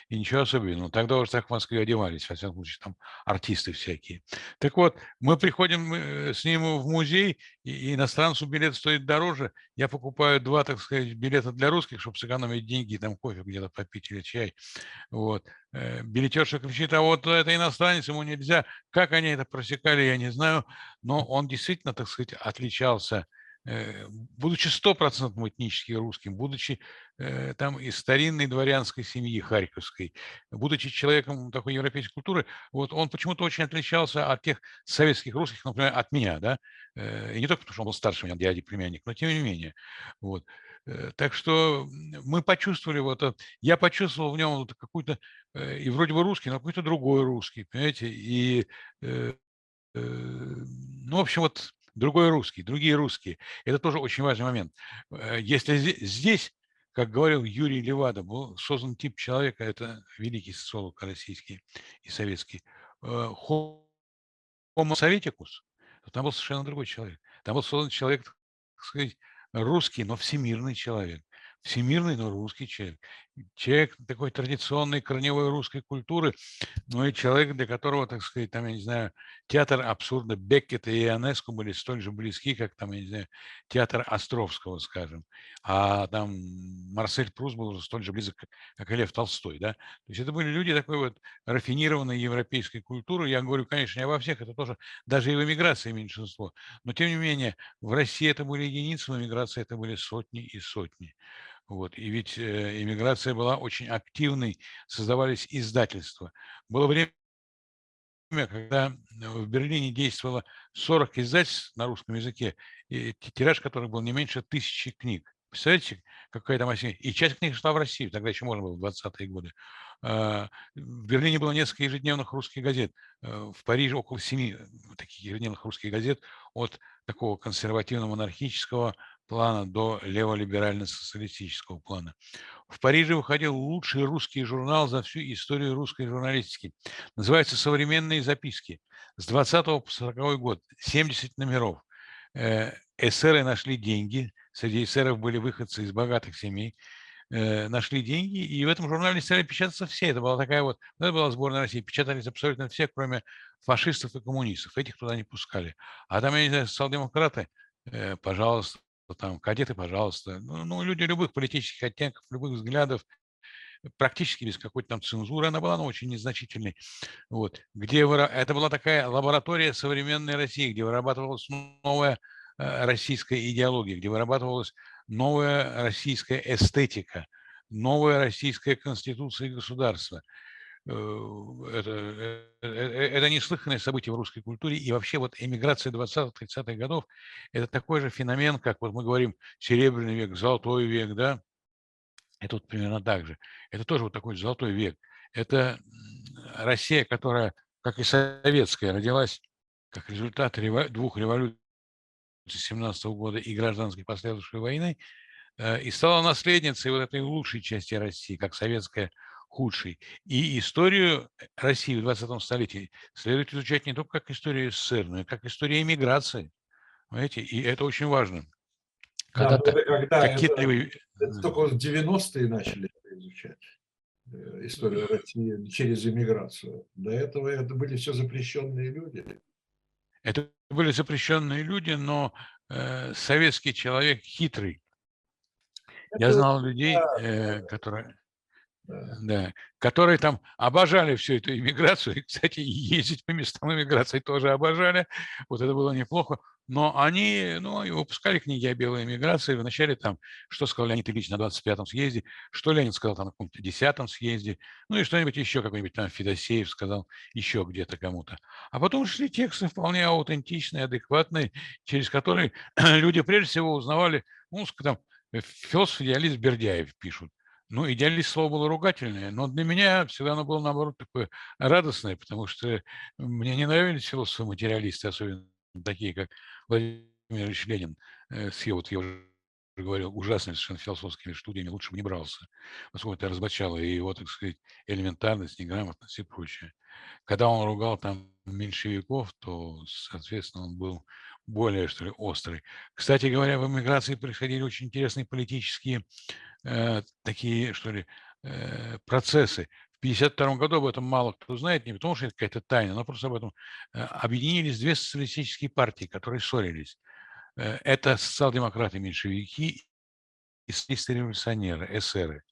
[SPEAKER 2] И ничего особенного. Тогда уже так в Москве одевались, во всяком случае, там артисты всякие. Так вот, мы приходим э, с ним в музей, и иностранцу билет стоит дороже. Я покупаю два, так сказать, билета для русских, чтобы сэкономить деньги, там кофе где-то попить или чай. Вот. Э, билетерша кричит, а вот это иностранец, ему нельзя. Как они это просекали, я не знаю, но он действительно, так сказать, отличался, будучи стопроцентным этнически русским, будучи э, там из старинной дворянской семьи харьковской, будучи человеком такой европейской культуры, вот он почему-то очень отличался от тех советских русских, например, от меня, да, и не только потому, что он был старше меня, дядя, племянник, но тем не менее, вот. Так что мы почувствовали вот я почувствовал в нем вот какую-то, и вроде бы русский, но какой-то другой русский, понимаете, и Э, ну, в общем, вот другой русский, другие русские. Это тоже очень важный момент. Э, если здесь, как говорил Юрий Левада, был создан тип человека, это великий социолог российский и советский, э, homo советикус, то там был совершенно другой человек. Там был создан человек, так сказать, русский, но всемирный человек всемирный, но русский человек. Человек такой традиционной корневой русской культуры, но и человек, для которого, так сказать, там, я не знаю, театр абсурда Беккета и Ионеску были столь же близки, как там, я не знаю, театр Островского, скажем. А там Марсель Прус был уже столь же близок, как и Лев Толстой, да. То есть это были люди такой вот рафинированной европейской культуры. Я говорю, конечно, не обо всех, это тоже даже и в эмиграции меньшинство. Но, тем не менее, в России это были единицы, в эмиграции это были сотни и сотни. Вот. И ведь э, иммиграция была очень активной, создавались издательства. Было время, когда в Берлине действовало 40 издательств на русском языке, и тираж которых был не меньше тысячи книг. Представляете, какая там массива? И часть книг шла в Россию, тогда еще можно было, в 20-е годы. А, в Берлине было несколько ежедневных русских газет. Э, в Париже около семи таких ежедневных русских газет от такого консервативно-монархического плана до леволиберально-социалистического плана. В Париже выходил лучший русский журнал за всю историю русской журналистики. Называется «Современные записки». С 20 по 40 год, 70 номеров. Э, эсеры нашли деньги, среди эсеров были выходцы из богатых семей, э, нашли деньги, и в этом журнале стали печататься все. Это была такая вот, ну, это была сборная России, печатались абсолютно все, кроме фашистов и коммунистов. Этих туда не пускали. А там, я не знаю, социал-демократы, э, пожалуйста, там, кадеты, пожалуйста. Ну, ну, люди любых политических оттенков, любых взглядов, практически без какой-то там цензуры, она была, но очень незначительной. Вот. Где это была такая лаборатория современной России, где вырабатывалась новая э, российская идеология, где вырабатывалась новая российская эстетика, новая российская конституция и государство. Э, это, это, это неслыханное событие в русской культуре. И вообще вот эмиграция 20-30-х годов – это такой же феномен, как вот мы говорим серебряный век, золотой век, да, это вот примерно так же. Это тоже вот такой золотой век. Это Россия, которая, как и советская, родилась как результат двух революций 17 года и гражданской последующей войны, э, и стала наследницей вот этой лучшей части России, как советская худшей. И историю России в 20 столетии следует изучать не только как историю СССР, но и как историю эмиграции. Понимаете? И это очень важно.
[SPEAKER 1] Когда, да, это когда это, это только в 90-е начали изучать э, историю России через иммиграцию. До этого это были все запрещенные люди.
[SPEAKER 2] Это были запрещенные люди, но э, советский человек хитрый. Это, Я знал людей, э, которые да, которые там обожали всю эту иммиграцию. И, кстати, ездить по местам иммиграции тоже обожали. Вот это было неплохо. Но они, ну, и выпускали книги о белой иммиграции. Вначале там, что сказал Леонид Ильич на 25-м съезде, что Ленин сказал там на каком-то 10-м съезде, ну и что-нибудь еще, какой-нибудь там Федосеев сказал еще где-то кому-то. А потом шли тексты вполне аутентичные, адекватные, через которые люди прежде всего узнавали, ну, там, философ-идеалист Бердяев пишут, ну, идеалист слово было ругательное, но для меня всегда оно было, наоборот, такое радостное, потому что мне не нравились философы-материалисты, особенно такие, как Владимир Ильич Ленин, э, с его, вот я уже говорил, ужасными совершенно философскими студиями, лучше бы не брался, поскольку это разбачало и его, так сказать, элементарность, неграмотность и прочее. Когда он ругал там меньшевиков, то, соответственно, он был более, что ли, острый. Кстати говоря, в эмиграции происходили очень интересные политические э, такие, что ли, э, процессы. В 1952 году об этом мало кто знает, не потому что это какая-то тайна, но просто об этом э, объединились две социалистические партии, которые ссорились. Э, это социал-демократы-меньшевики и социалисты-революционеры, эсеры.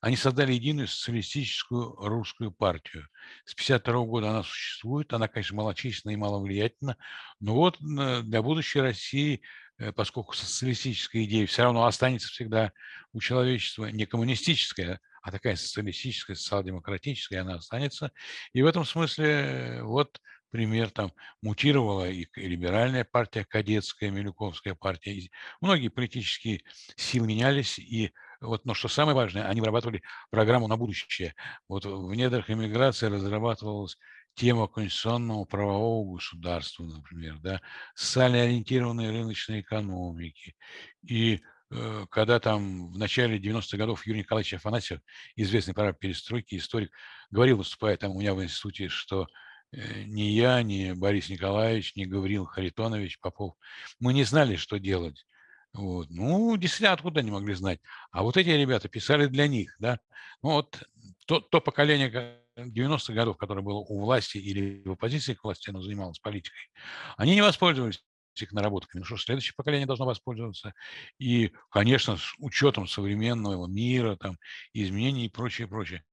[SPEAKER 2] Они создали единую социалистическую русскую партию. С 1952 года она существует, она, конечно, малочисленна и маловлиятельна, но вот для будущей России Э, поскольку социалистическая идея все равно останется всегда у человечества не коммунистическая, а такая социалистическая, социал-демократическая, она останется. И в этом смысле э, вот пример там мутировала и либеральная партия, кадетская, Милюковская партия. Многие политические силы менялись, и вот, но что самое важное, они вырабатывали программу на будущее. Вот в недрах иммиграции разрабатывалась тема конституционного правового государства, например, да, социально ориентированной рыночной экономики. И э, когда там в начале 90-х годов Юрий Николаевич Афанасьев, известный пора перестройки, историк, говорил, выступая там у меня в институте, что э, ни я, ни Борис Николаевич, ни Гавриил Харитонович Попов, мы не знали, что делать. Вот. Ну, действительно, откуда они могли знать? А вот эти ребята писали для них, да. Ну, вот то, то поколение 90-х годов, которое было у власти или в оппозиции к власти, оно занималось политикой, они не воспользовались их наработками. Ну что, следующее поколение должно воспользоваться. И, конечно, с учетом современного мира, там, изменений и прочее, прочее.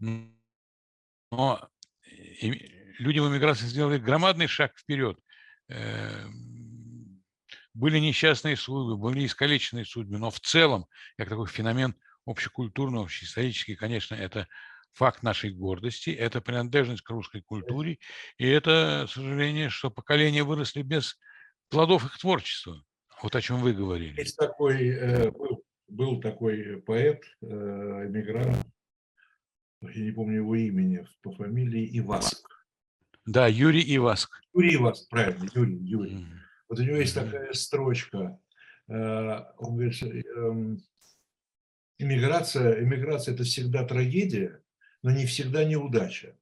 [SPEAKER 2] Но люди в эмиграции сделали громадный шаг вперед. Были несчастные судьбы, были искалеченные судьбы, но в целом, как такой феномен общекультурный, общеисторический, конечно, это факт нашей гордости, это принадлежность к русской культуре, и это сожаление, что поколения выросли без плодов их творчества. Вот о чем вы говорили.
[SPEAKER 1] Есть такой, э, был, был такой поэт, э, эмигрант, я не помню его имени, по фамилии Иваск.
[SPEAKER 2] Да, Юрий Иваск.
[SPEAKER 1] Юрий Иваск, правильно, Юрий, Юрий. Mm-hmm. Вот у него есть такая строчка. он говорит, эм, иммиграция, иммиграция – это всегда трагедия, но не всегда неудача.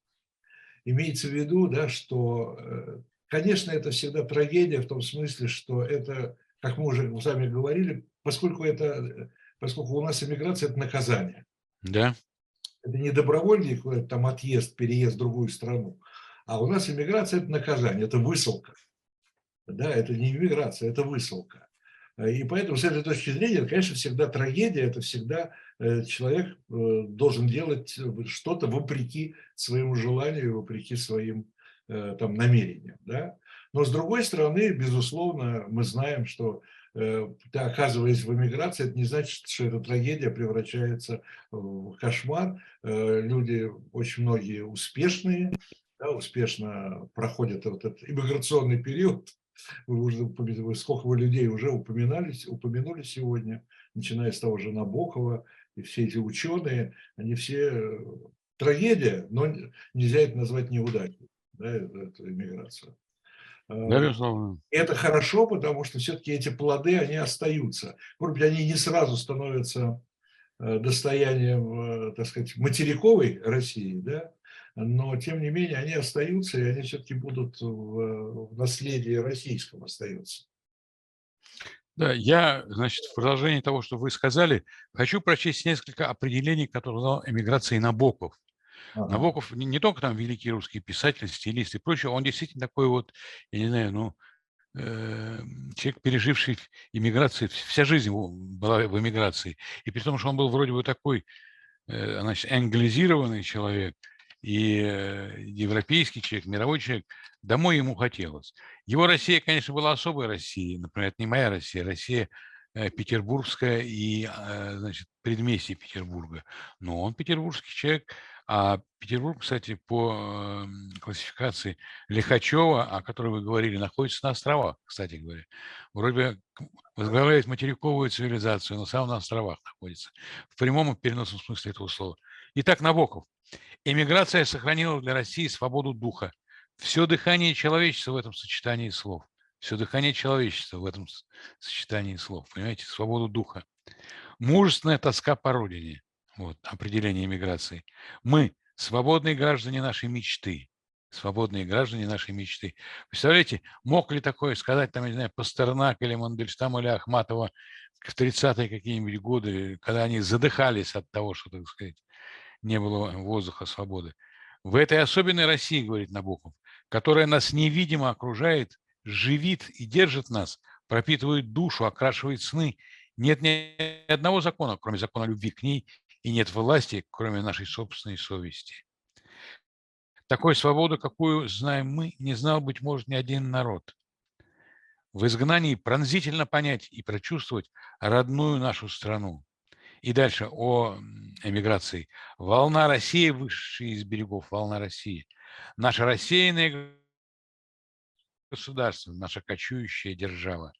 [SPEAKER 1] Имеется в виду, да, что, э, конечно, это всегда трагедия в том смысле, что это, как мы уже сами говорили, поскольку, это, поскольку у нас иммиграция – это наказание.
[SPEAKER 2] Да.
[SPEAKER 1] Это не добровольный там отъезд, переезд в другую страну, а у нас иммиграция – это наказание, это высылка. Да, это не иммиграция, это высылка. И поэтому с этой точки зрения, конечно, всегда трагедия, это всегда э, человек э, должен делать что-то вопреки своему желанию, вопреки своим э, там, намерениям. Да? Но с другой стороны, безусловно, мы знаем, что оказываясь в эмиграции, это не значит, что эта трагедия превращается в кошмар. Люди, очень многие успешные, да, успешно проходят вот этот иммиграционный период, вы уже, сколько вы людей уже упоминали, упомянули сегодня, начиная с того же Набокова, и все эти ученые, они все трагедия, но нельзя это назвать неудачей, да, эту иммиграцию.
[SPEAKER 2] А, да, безусловно.
[SPEAKER 1] Это хорошо, потому что все-таки эти плоды, они остаются. Может быть, они не сразу становятся э, достоянием, э, так сказать, материковой России, да, но тем не менее они остаются, и они все-таки будут в, в наследии российском остаются.
[SPEAKER 2] Да, я, значит, в продолжении того, что вы сказали, хочу прочесть несколько определений, которые дал эмиграции Набоков. Ага. Набоков не, не только там великий русский писатель, стилист и прочее, он действительно такой вот, я не знаю, ну, э, человек, переживший иммиграцию, вся жизнь была в эмиграции. И при том, что он был вроде бы такой, э, значит, англизированный человек – и э, европейский человек, мировой человек, домой ему хотелось. Его Россия, конечно, была особой Россией. Например, это не моя Россия, Россия э, петербургская и, э, значит, предместье Петербурга. Но он петербургский человек, а Петербург, кстати, по классификации Лихачева, о которой вы говорили, находится на островах, кстати говоря. Вроде возглавляет материковую цивилизацию, но сам на островах находится. В прямом и переносном смысле этого слова. Итак, Набоков. Эмиграция сохранила для России свободу духа. Все дыхание человечества в этом сочетании слов. Все дыхание человечества в этом сочетании слов. Понимаете, свободу духа. Мужественная тоска по родине. Вот определение эмиграции. Мы – свободные граждане нашей мечты. Свободные граждане нашей мечты. Представляете, мог ли такое сказать, там, не знаю, Пастернак или Мандельштам или Ахматова в 30-е какие-нибудь годы, когда они задыхались от того, что, так сказать, не было воздуха свободы. В этой особенной России, говорит Набоков, которая нас невидимо окружает, живит и держит нас, пропитывает душу, окрашивает сны, нет ни одного закона, кроме закона любви к ней, и нет власти, кроме нашей собственной совести. Такой свободы, какую знаем мы, не знал, быть может, ни один народ. В изгнании пронзительно понять и прочувствовать родную нашу страну. И дальше о эмиграции. Волна России, вышедшая из берегов, волна России. Наша рассеянная государство, наша кочующая держава.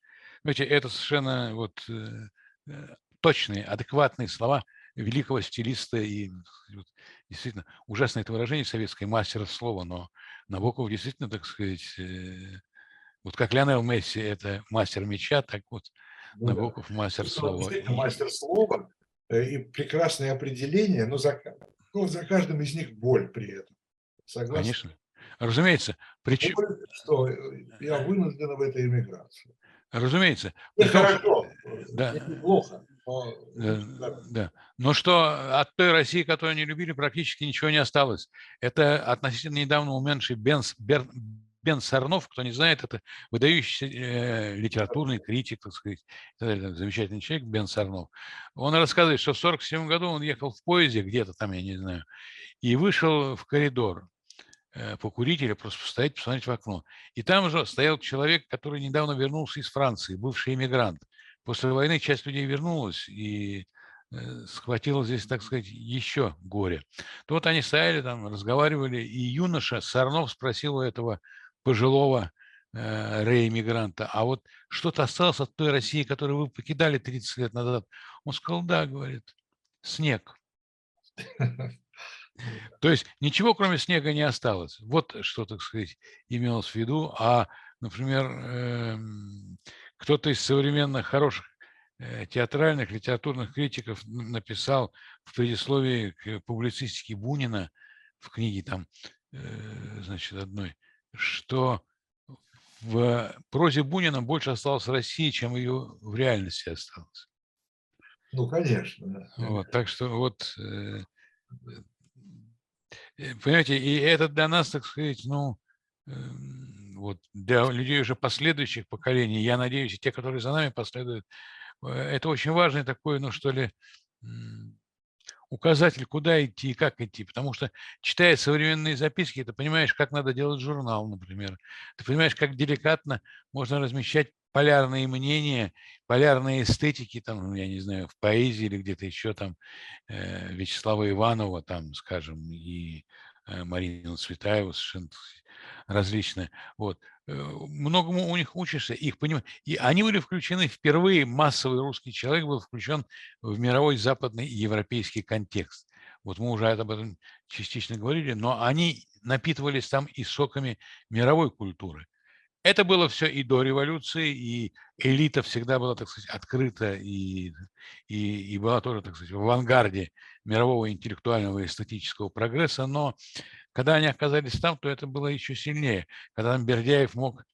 [SPEAKER 2] Знаете, это совершенно вот э, э, точные, адекватные слова великого стилиста и вот, действительно ужасное это выражение советское мастера слова, но Набоков действительно, так сказать, э, вот как Лионел Месси это мастер меча, так вот ну, Набоков мастер слова.
[SPEAKER 1] Мастер слова, и прекрасные определения, но за, но за каждым из них боль при этом.
[SPEAKER 2] Согласен? Конечно. Разумеется.
[SPEAKER 1] Причем... Боль, что я вынужден в этой эмиграции.
[SPEAKER 2] Разумеется.
[SPEAKER 1] Не хорошо,
[SPEAKER 2] да.
[SPEAKER 1] плохо.
[SPEAKER 2] Но... Да, да. Но что от той России, которую они любили, практически ничего не осталось. Это относительно недавно умерший Бенс, Бер, Бен Сарнов, кто не знает, это выдающийся э, литературный критик, так сказать, замечательный человек Бен Сарнов. Он рассказывает, что в 1947 году он ехал в поезде где-то там, я не знаю, и вышел в коридор э, покурить или просто постоять, посмотреть в окно. И там же стоял человек, который недавно вернулся из Франции, бывший иммигрант. После войны часть людей вернулась, и Э, схватило здесь, так сказать, еще горе. То вот они стояли там, разговаривали, и юноша Сарнов спросил у этого пожилого э, реэмигранта, а вот что-то осталось от той России, которую вы покидали 30 лет назад? Он сказал, да, говорит, снег. То есть ничего, кроме снега, не осталось. Вот что, так сказать, имелось в виду. А, например, эм, кто-то из современных хороших э, театральных, литературных критиков написал в предисловии к публицистике Бунина в книге там, э, значит, одной, что в прозе Бунина больше осталось России, чем ее в реальности осталось.
[SPEAKER 1] Ну, конечно. Да.
[SPEAKER 2] Вот, так что вот, э, э, понимаете, и это для нас, так сказать, ну, э, вот для людей уже последующих поколений, я надеюсь, и те, которые за нами последуют, э, это очень важный такой, ну, что ли, указатель, куда идти и как идти. Потому что, читая современные записки, ты понимаешь, как надо делать журнал, например. Ты понимаешь, как деликатно можно размещать полярные мнения, полярные эстетики, там, я не знаю, в поэзии или где-то еще там э, Вячеслава Иванова, там, скажем, и э, Марина Цветаева совершенно различные. Вот. Э, многому у них учишься, их понимать. И они были включены впервые, массовый русский человек был включен в мировой западный европейский контекст. Вот мы уже об этом частично говорили, но они напитывались там и соками мировой культуры. Это было все и до революции, и элита всегда была, так сказать, открыта и, и, и была тоже, так сказать, в авангарде мирового интеллектуального и эстетического прогресса, но когда они оказались там, то это было еще сильнее. Когда там Бердяев мог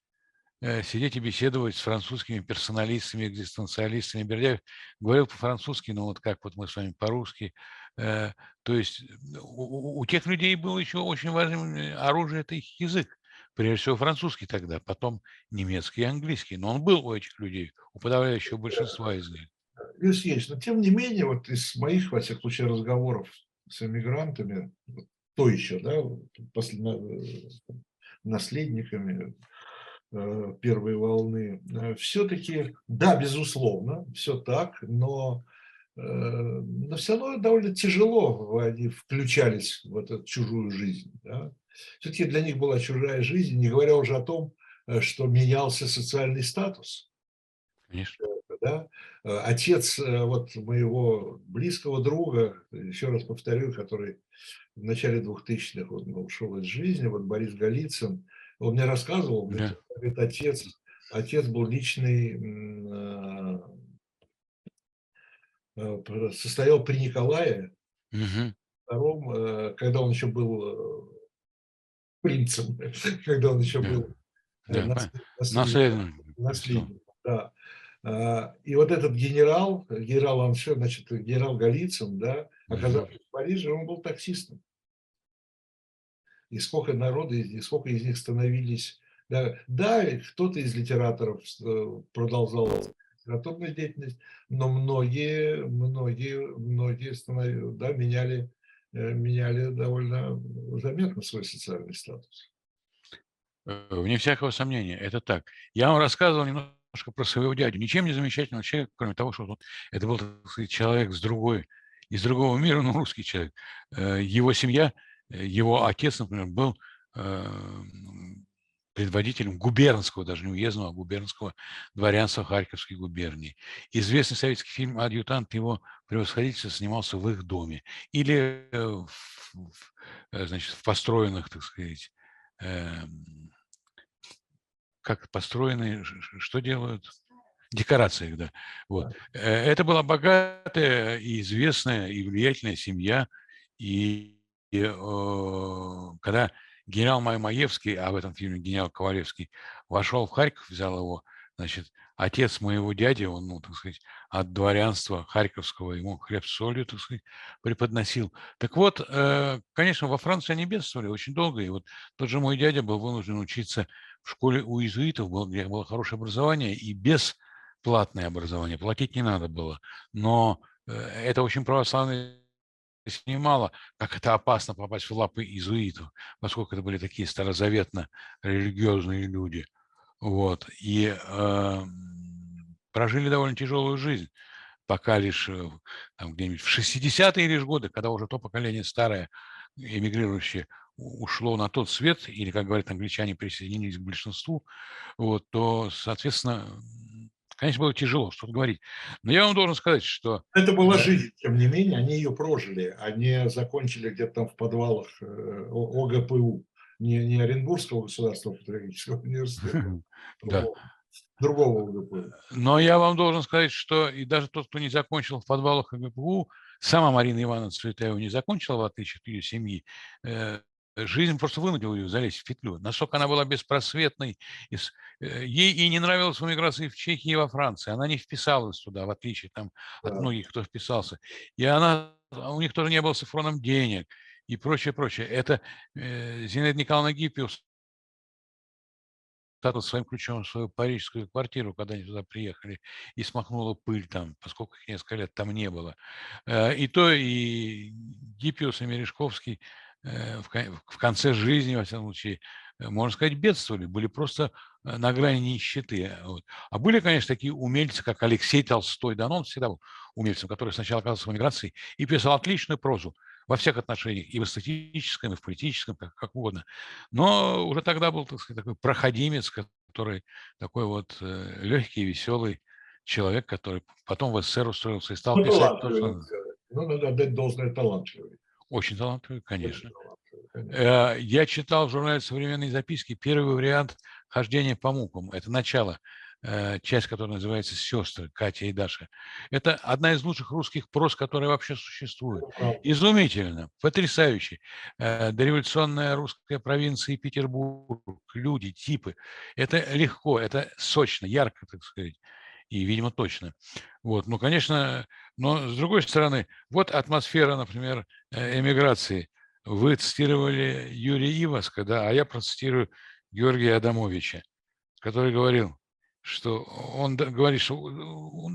[SPEAKER 2] э, сидеть и беседовать с французскими персоналистами, экзистенциалистами. Бердяев говорил по-французски, но вот как вот мы с вами по-русски. Э, то есть у, у тех людей было еще очень важным э, оружие – это их язык прежде всего французский тогда, потом немецкий и английский. Но он был у этих людей, у подавляющего большинства из них.
[SPEAKER 1] Юрий Сергеевич, но тем не менее, вот из моих, во всяком случае, разговоров с эмигрантами, то еще, да, наследниками э, первой волны, э, все-таки, да, безусловно, все так, но, э, но все равно довольно тяжело они включались в эту чужую жизнь. Да? Все-таки для них была чужая жизнь, не говоря уже о том, э, что менялся социальный статус.
[SPEAKER 2] Конечно.
[SPEAKER 1] Да? Э, отец э, вот моего близкого друга, еще раз повторю, который в начале 2000-х вот, ушел из жизни, вот Борис Голицын, он мне рассказывал, да. говорит, отец, отец был личный, состоял при Николае, угу. втором, когда он еще был принцем, когда он еще был
[SPEAKER 2] да, наследником.
[SPEAKER 1] наследником да. А, и вот этот генерал, генерал Анше, значит, генерал Голицын, да, оказавшись в Париже, он был таксистом. И сколько народа, и сколько из них становились... Да, да кто-то из литераторов э, продолжал литературную деятельность, но многие, многие, многие становились, да, меняли Э, меняли довольно заметно свой социальный статус.
[SPEAKER 2] Э, вне всякого сомнения, это так. Я вам рассказывал немножко про своего дядю. Ничем не замечательного человека, кроме того, что он, это был сказать, человек с другой, из другого мира, но русский человек. Э, его семья, его отец, например, был предводителем губернского, даже не уездного, а губернского дворянства Харьковской губернии. Известный советский фильм «Адъютант» его превосходительство снимался в их доме. Или э, в, э, значит, в построенных, так сказать, э, как построенные, что делают? Декорациях, да. Вот. Э, это была богатая и известная и влиятельная семья. И, и когда генерал Маймаевский, а в этом фильме генерал Ковалевский, вошел в Харьков, взял его, значит, отец моего дяди, он, ну, так сказать, от дворянства Харьковского ему хлеб с солью, так сказать, преподносил. Так вот, э, конечно, во Франции они бедствовали очень долго, и вот тот же мой дядя был вынужден учиться в школе у иезуитов, где было хорошее образование, и бесплатное образование, платить не надо было, но э, это очень православный снимала, как это опасно попасть в лапы иезуитов, поскольку это были такие старозаветно религиозные люди. Вот. И э, прожили довольно тяжелую жизнь, пока лишь э, там, где-нибудь в 60-е лишь годы, когда уже то поколение старое, эмигрирующее, ушло на тот свет, или, как говорят англичане, присоединились к большинству, вот, то, соответственно, Конечно, было тяжело что-то говорить. Но я вам должен сказать, что...
[SPEAKER 1] Это была жизнь, тем не менее, они ее прожили. Они закончили где-то там в подвалах э, ОГПУ, не, не Оренбургского государственного патриотического университета.
[SPEAKER 2] Да.
[SPEAKER 1] другого УГПУ.
[SPEAKER 2] Но я вам должен сказать, что и даже тот, кто не закончил в подвалах УГПУ, сама Марина Ивановна Цветаева не закончила, в отличие от ее семьи, э, жизнь просто вынудила ее залезть в петлю. Насколько она была беспросветной. Э, ей и не нравилось в эмиграции в Чехии и во Франции. Она не вписалась туда, в отличие там, от многих, кто вписался. И она, у них тоже не было с Эфроном денег и прочее, прочее. Это э, Зинаида Николаевна Гиппиус стала своим ключом в свою парижскую квартиру, когда они туда приехали, и смахнула пыль там, поскольку их несколько лет там не было. Э, и то, и Гиппиус, и Мережковский в конце жизни, во всяком случае, э, можно сказать, бедствовали, были просто э, на грани нищеты. А были, конечно, такие умельцы, как Алексей Толстой, да, но он всегда был умельцем, который сначала оказался в эмиграции и писал отличную прозу во всех отношениях, и в эстетическом, и в политическом, как, как угодно. Но уже тогда был, так сказать, такой проходимец, который такой вот э, легкий, веселый человек, который потом в СССР устроился и стал
[SPEAKER 1] ну,
[SPEAKER 2] писать
[SPEAKER 1] то, что... Ну, надо отдать должное талантливый.
[SPEAKER 2] Очень талантливый, конечно. Э, я читал в журнале «Современные записки» первый вариант «Хождения по мукам». Это начало, э, часть, которая называется «Сестры» Катя и Даша. Это одна из лучших русских прос, которая вообще существует. Изумительно, потрясающе. Э, дореволюционная русская провинция и Петербург, люди, типы. Это легко, это сочно, ярко, так сказать и, видимо, точно. Вот. Ну, конечно, но с другой стороны, вот атмосфера, например, э, эмиграции. Вы цитировали Юрия Иваска, да, а я процитирую Георгия Адамовича, который говорил, что он говорит, что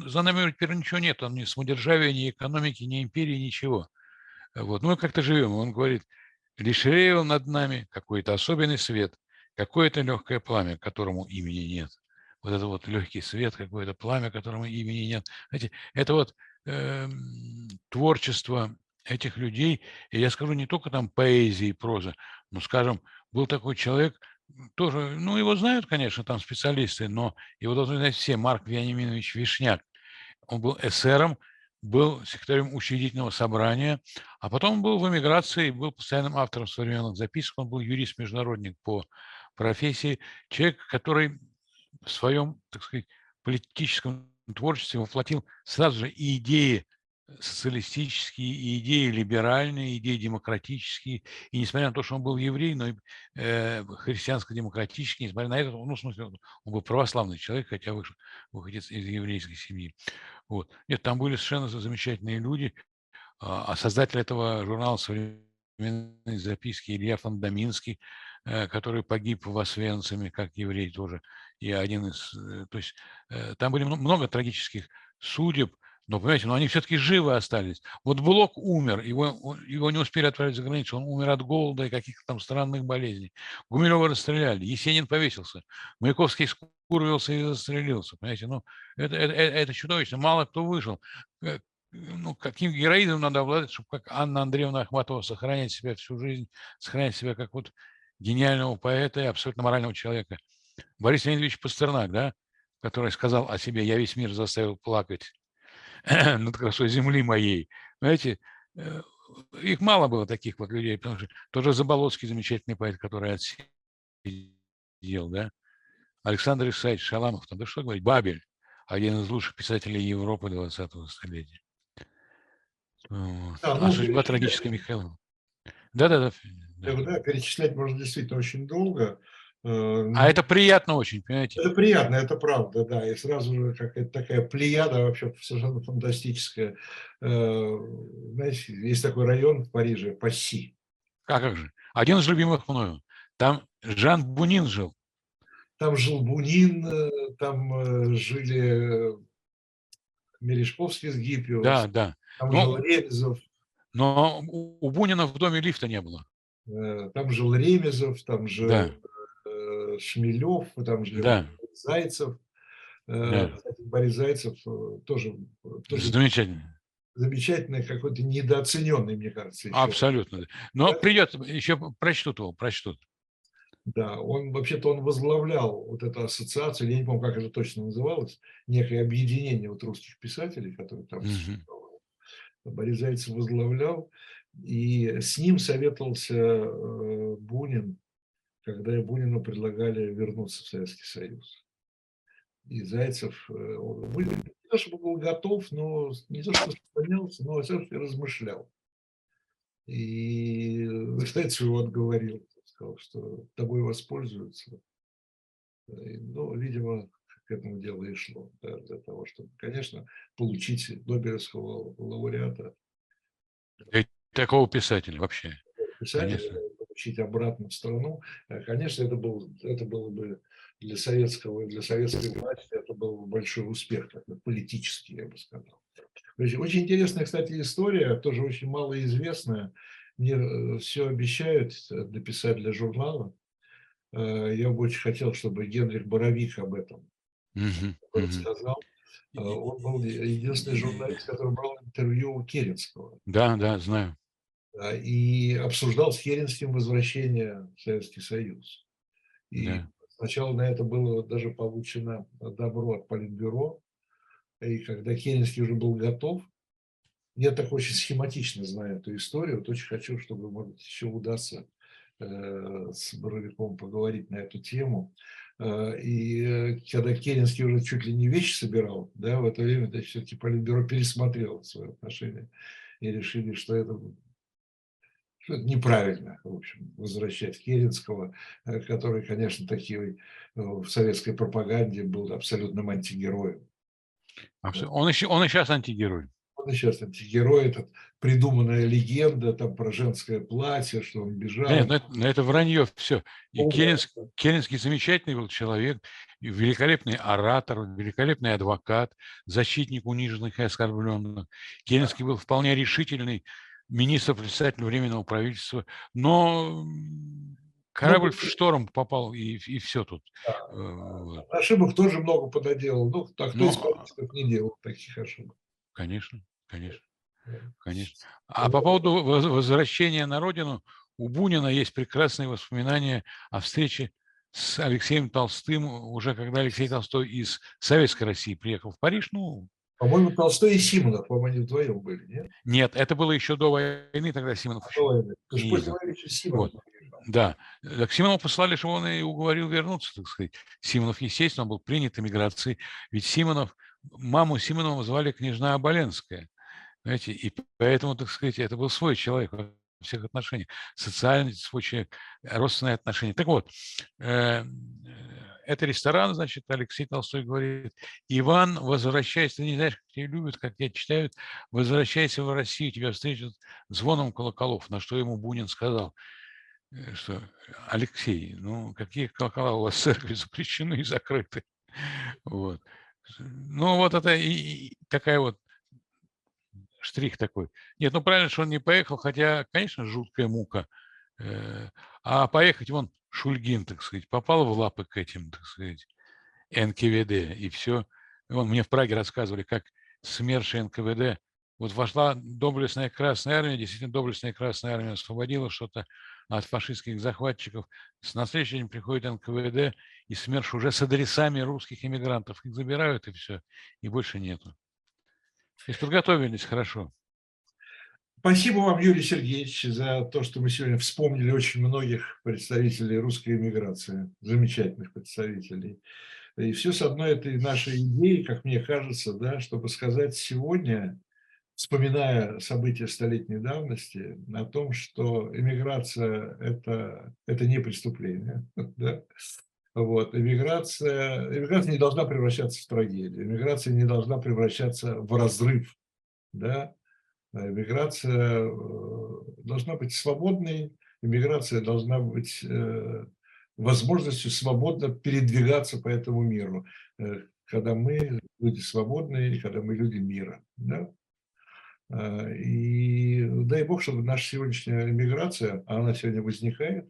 [SPEAKER 2] за нами теперь ничего нет, он ни самодержавия, ни экономики, ни империи, ничего. Вот. Ну, мы как-то живем. Он говорит, лишь реял над нами какой-то особенный свет, какое-то легкое пламя, которому имени нет вот это вот легкий свет, какое-то пламя, которому имени нет. Знаете, это вот э, творчество этих людей, и я скажу не только там поэзии и проза, но, скажем, был такой человек, тоже, ну, его знают, конечно, там специалисты, но его должны знать все, Марк Вениаминович Вишняк. Он был эсером, был секретарем учредительного собрания, а потом был в эмиграции, был постоянным автором современных записок, он был юрист-международник по профессии, человек, который в своем, так сказать, политическом творчестве воплотил сразу же и идеи социалистические, и идеи либеральные, и идеи демократические. И несмотря на то, что он был еврей, но э, христианско-демократический, несмотря на это, ну, в смысле, он был православный человек, хотя вышел, выходец из еврейской семьи. Вот. Нет, там были совершенно замечательные люди. А, а создатель этого журнала «Современные записки» Илья Фандаминский, Э, который погиб в Освенциме, как еврей тоже, и один из... Э, то есть э, там были много трагических судеб, но, понимаете, но они все-таки живы остались. Вот Блок умер, его, его не успели отправить за границу, он умер от голода и каких-то там странных болезней. Гумилева расстреляли, Есенин повесился, Маяковский скурвился и застрелился. Понимаете, ну, это, это, это чудовищно, мало кто выжил. Ну, каким героизмом надо обладать, чтобы как Анна Андреевна Ахматова сохранять себя всю жизнь, сохранять себя как вот гениального поэта и абсолютно морального человека. Борис Леонидович Пастернак, да, который сказал о себе «Я весь мир заставил плакать над красой земли моей». Знаете, э, их мало было таких вот людей, потому что тоже Заболоцкий замечательный поэт, который отсидел, да, Александр Исаевич Шаламов, там, да что говорить, Бабель, один из лучших писателей Европы 20-го столетия. Вот. Да, ну, а судьба трагическая Михаила. Да-да-да.
[SPEAKER 1] Да, перечислять можно действительно очень долго.
[SPEAKER 2] Э, а это приятно очень, понимаете?
[SPEAKER 1] Это приятно, это правда, да. И сразу же какая-то такая плеяда вообще совершенно фантастическая. Э, знаете, есть такой район в Париже, Пасси.
[SPEAKER 2] А как же? Один из любимых мною. Там Жан Бунин жил.
[SPEAKER 1] Там жил Бунин, э, там жили Мережковский с Гиппиус.
[SPEAKER 2] Да, да.
[SPEAKER 1] Там но, жил Ребезов.
[SPEAKER 2] Но у Бунина в доме лифта не было.
[SPEAKER 1] Там жил Ремезов, там жил да. Э, Шмелев, там жил да. Зайцев. Э, да. Кстати, Борис Зайцев тоже, тоже
[SPEAKER 2] замечательный.
[SPEAKER 1] Замечательный, какой-то недооцененный, мне кажется. Еще.
[SPEAKER 2] Абсолютно. Но да? придет, еще прочтут его, прочтут.
[SPEAKER 1] Да, он вообще-то он возглавлял вот эту ассоциацию, я не помню, как это точно называлось, некое объединение вот русских писателей, которые там угу. Борис Зайцев возглавлял. И с ним советовался э, Бунин, когда Бунину предлагали вернуться в Советский Союз. И Зайцев, он не то чтобы был готов, но не то что склонялся, но, случае, размышлял. И Зайцев его отговорил, сказал, что тобой воспользуются. Ну, видимо, к этому делу и шло, да, для того, чтобы, конечно, получить Нобелевского лауреата.
[SPEAKER 2] Такого писателя вообще.
[SPEAKER 1] Писателя, конечно. Получить обратно в страну. Э, конечно, это, был, это было бы для советского, для советской власти это был бы большой успех, политический, я бы сказал. Очень интересная, кстати, история, тоже очень малоизвестная. Мне э, все обещают написать для журнала. Э, я бы очень хотел, чтобы Генрих Боровик об этом
[SPEAKER 2] угу,
[SPEAKER 1] сказал. Э, он был единственный журналист, который брал интервью у Керенского.
[SPEAKER 2] Да, да, знаю.
[SPEAKER 1] И обсуждал с Керенским возвращение в Советский Союз. И да. сначала на это было даже получено добро от Политбюро. И когда Керенский уже был готов, я так очень схематично знаю эту историю, вот очень хочу, чтобы, может еще удастся э, с Боровиком поговорить на эту тему. Э, и когда Керенский уже чуть ли не вещи собирал, да, в это время то все-таки Политбюро пересмотрело свое отношение и решили, что это, что это неправильно, в общем, возвращать Керенского, э, который, конечно, такие в советской пропаганде был абсолютным антигероем.
[SPEAKER 2] Он, еще, он и сейчас антигерой
[SPEAKER 1] он сейчас антигерой, этот придуманная легенда там про женское платье, что он бежал.
[SPEAKER 2] Нет, но это, но это вранье все. И Керенский, Керенский замечательный был человек, великолепный оратор, великолепный адвокат, защитник униженных и оскорбленных. Керенский был вполне решительный министр-председатель Временного правительства, но Корабль ну, в шторм попал, и, и все тут. Да.
[SPEAKER 1] Вот. Ошибок тоже много пододелал. Ну, так кто из политиков не делал таких ошибок?
[SPEAKER 2] Конечно. Конечно. Конечно. А по поводу возвращения на родину, у Бунина есть прекрасные воспоминания о встрече с Алексеем Толстым, уже когда Алексей Толстой из Советской России приехал в Париж, ну...
[SPEAKER 1] По-моему, Толстой и Симонов, по-моему, они вдвоем были, нет?
[SPEAKER 2] Нет, это было еще до войны, тогда Симонов
[SPEAKER 1] до войны. после Симонов. Вот.
[SPEAKER 2] Да. Так Симонов послали, чтобы он и уговорил вернуться, так сказать. Симонов, естественно, был принят эмиграцией, ведь Симонов, маму Симонова звали княжна Оболенская. Знаете, и поэтому, так сказать, это был свой человек во всех отношениях. Социальный свой человек, родственные отношения. Так вот, э, это ресторан, значит, Алексей Толстой говорит, Иван, возвращайся, ты не знаешь, как тебя любят, как тебя читают, возвращайся в Россию, тебя встретят звоном колоколов, на что ему Бунин сказал, э, что Алексей, ну какие колокола у вас в церкви запрещены и закрыты. Вот. Ну вот это и, такая вот штрих такой. Нет, ну правильно, что он не поехал, хотя, конечно, жуткая мука. Э, а поехать, вон, Шульгин, так сказать, попал в лапы к этим, так сказать, НКВД, и все. Вон, мне в Праге рассказывали, как СМЕРШи НКВД, вот вошла доблестная Красная Армия, действительно доблестная Красная Армия освободила что-то от фашистских захватчиков. На следующий день приходит НКВД, и СМЕРШ уже с адресами русских иммигрантов их забирают, и все, и больше нету. То есть подготовились хорошо.
[SPEAKER 1] Спасибо вам, Юрий Сергеевич, за то, что мы сегодня вспомнили очень многих представителей русской эмиграции, замечательных представителей. И все с одной этой нашей идеей, как мне кажется, да, чтобы сказать сегодня, вспоминая события столетней давности, о том, что эмиграция это, – это не преступление. Да? Вот. Иммиграция, иммиграция не должна превращаться в трагедию, иммиграция не должна превращаться в разрыв. Да? Иммиграция э, должна быть свободной, иммиграция должна быть э, возможностью свободно передвигаться по этому миру, э, когда мы люди свободные, когда мы люди мира. Да? И дай Бог, чтобы наша сегодняшняя иммиграция, а она сегодня возникает,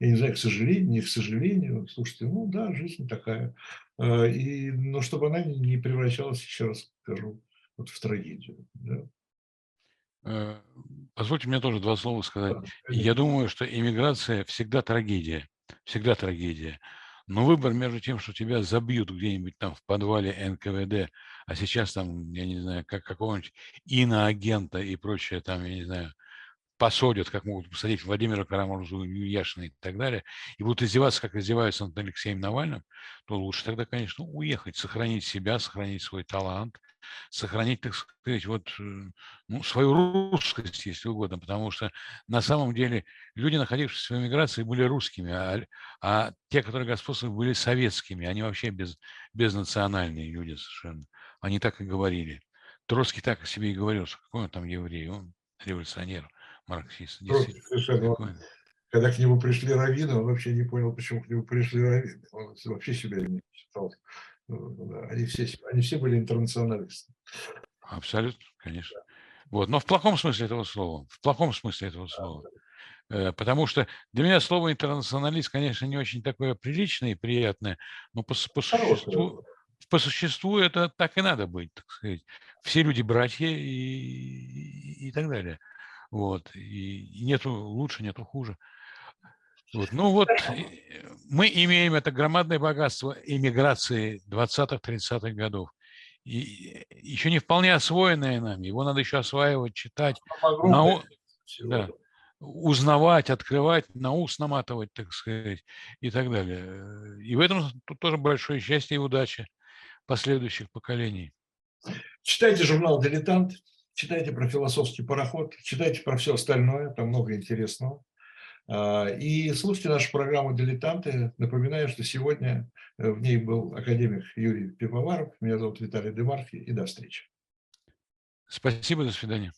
[SPEAKER 1] я не знаю, к сожалению, не к сожалению, слушайте, ну да, жизнь такая. И, но чтобы она не превращалась, еще раз скажу, вот в трагедию. Да.
[SPEAKER 2] Э, позвольте мне тоже два слова сказать. Я думаю, что иммиграция всегда трагедия, всегда трагедия. Но выбор между тем, что тебя забьют где-нибудь там в подвале НКВД, а сейчас там, я не знаю, как какого-нибудь иноагента и прочее, там, я не знаю, посадят, как могут посадить Владимира Карамурзу, Яшина и так далее, и будут издеваться, как издеваются над Алексеем Навальным, то лучше тогда, конечно, уехать, сохранить себя, сохранить свой талант, сохранить, так сказать, вот, э, ну, свою русскость, если угодно, потому что на самом деле люди, находившиеся в эмиграции, были русскими, а, а те, которые господствовали, были советскими, они вообще без, безнациональные люди совершенно. Они так и говорили. Троцкий так о себе и говорил, что какой он там еврей, он революционер, марксист.
[SPEAKER 1] Троцкий совершенно. Когда к нему пришли раввины, он вообще не понял, почему к нему пришли раввины. Он вообще себя не считал. Ну, они все, они все были интернационалисты.
[SPEAKER 2] Абсолютно, конечно. Вот, но в плохом смысле этого слова. В плохом смысле этого слова. Э, потому что для меня слово интернационалист, конечно, не очень такое приличное и приятное, но по, по существу, по существу это так и надо быть, так сказать. Все люди братья и, и, и так далее. Вот. И нету лучше, нету хуже. Вот. Ну вот мы имеем это громадное богатство иммиграции 20-30-х годов. И еще не вполне освоенное нами. Его надо еще осваивать, читать, нау... да, узнавать, открывать, на ус наматывать, так сказать, и так далее. И в этом тут тоже большое счастье и удача последующих поколений.
[SPEAKER 1] Читайте журнал «Дилетант», читайте про философский пароход, читайте про все остальное, там много интересного. А, и слушайте нашу программу «Дилетанты». Напоминаю, что сегодня э, в ней был академик Юрий Пивоваров. Меня зовут Виталий Демарки. И до встречи.
[SPEAKER 2] Спасибо, до свидания.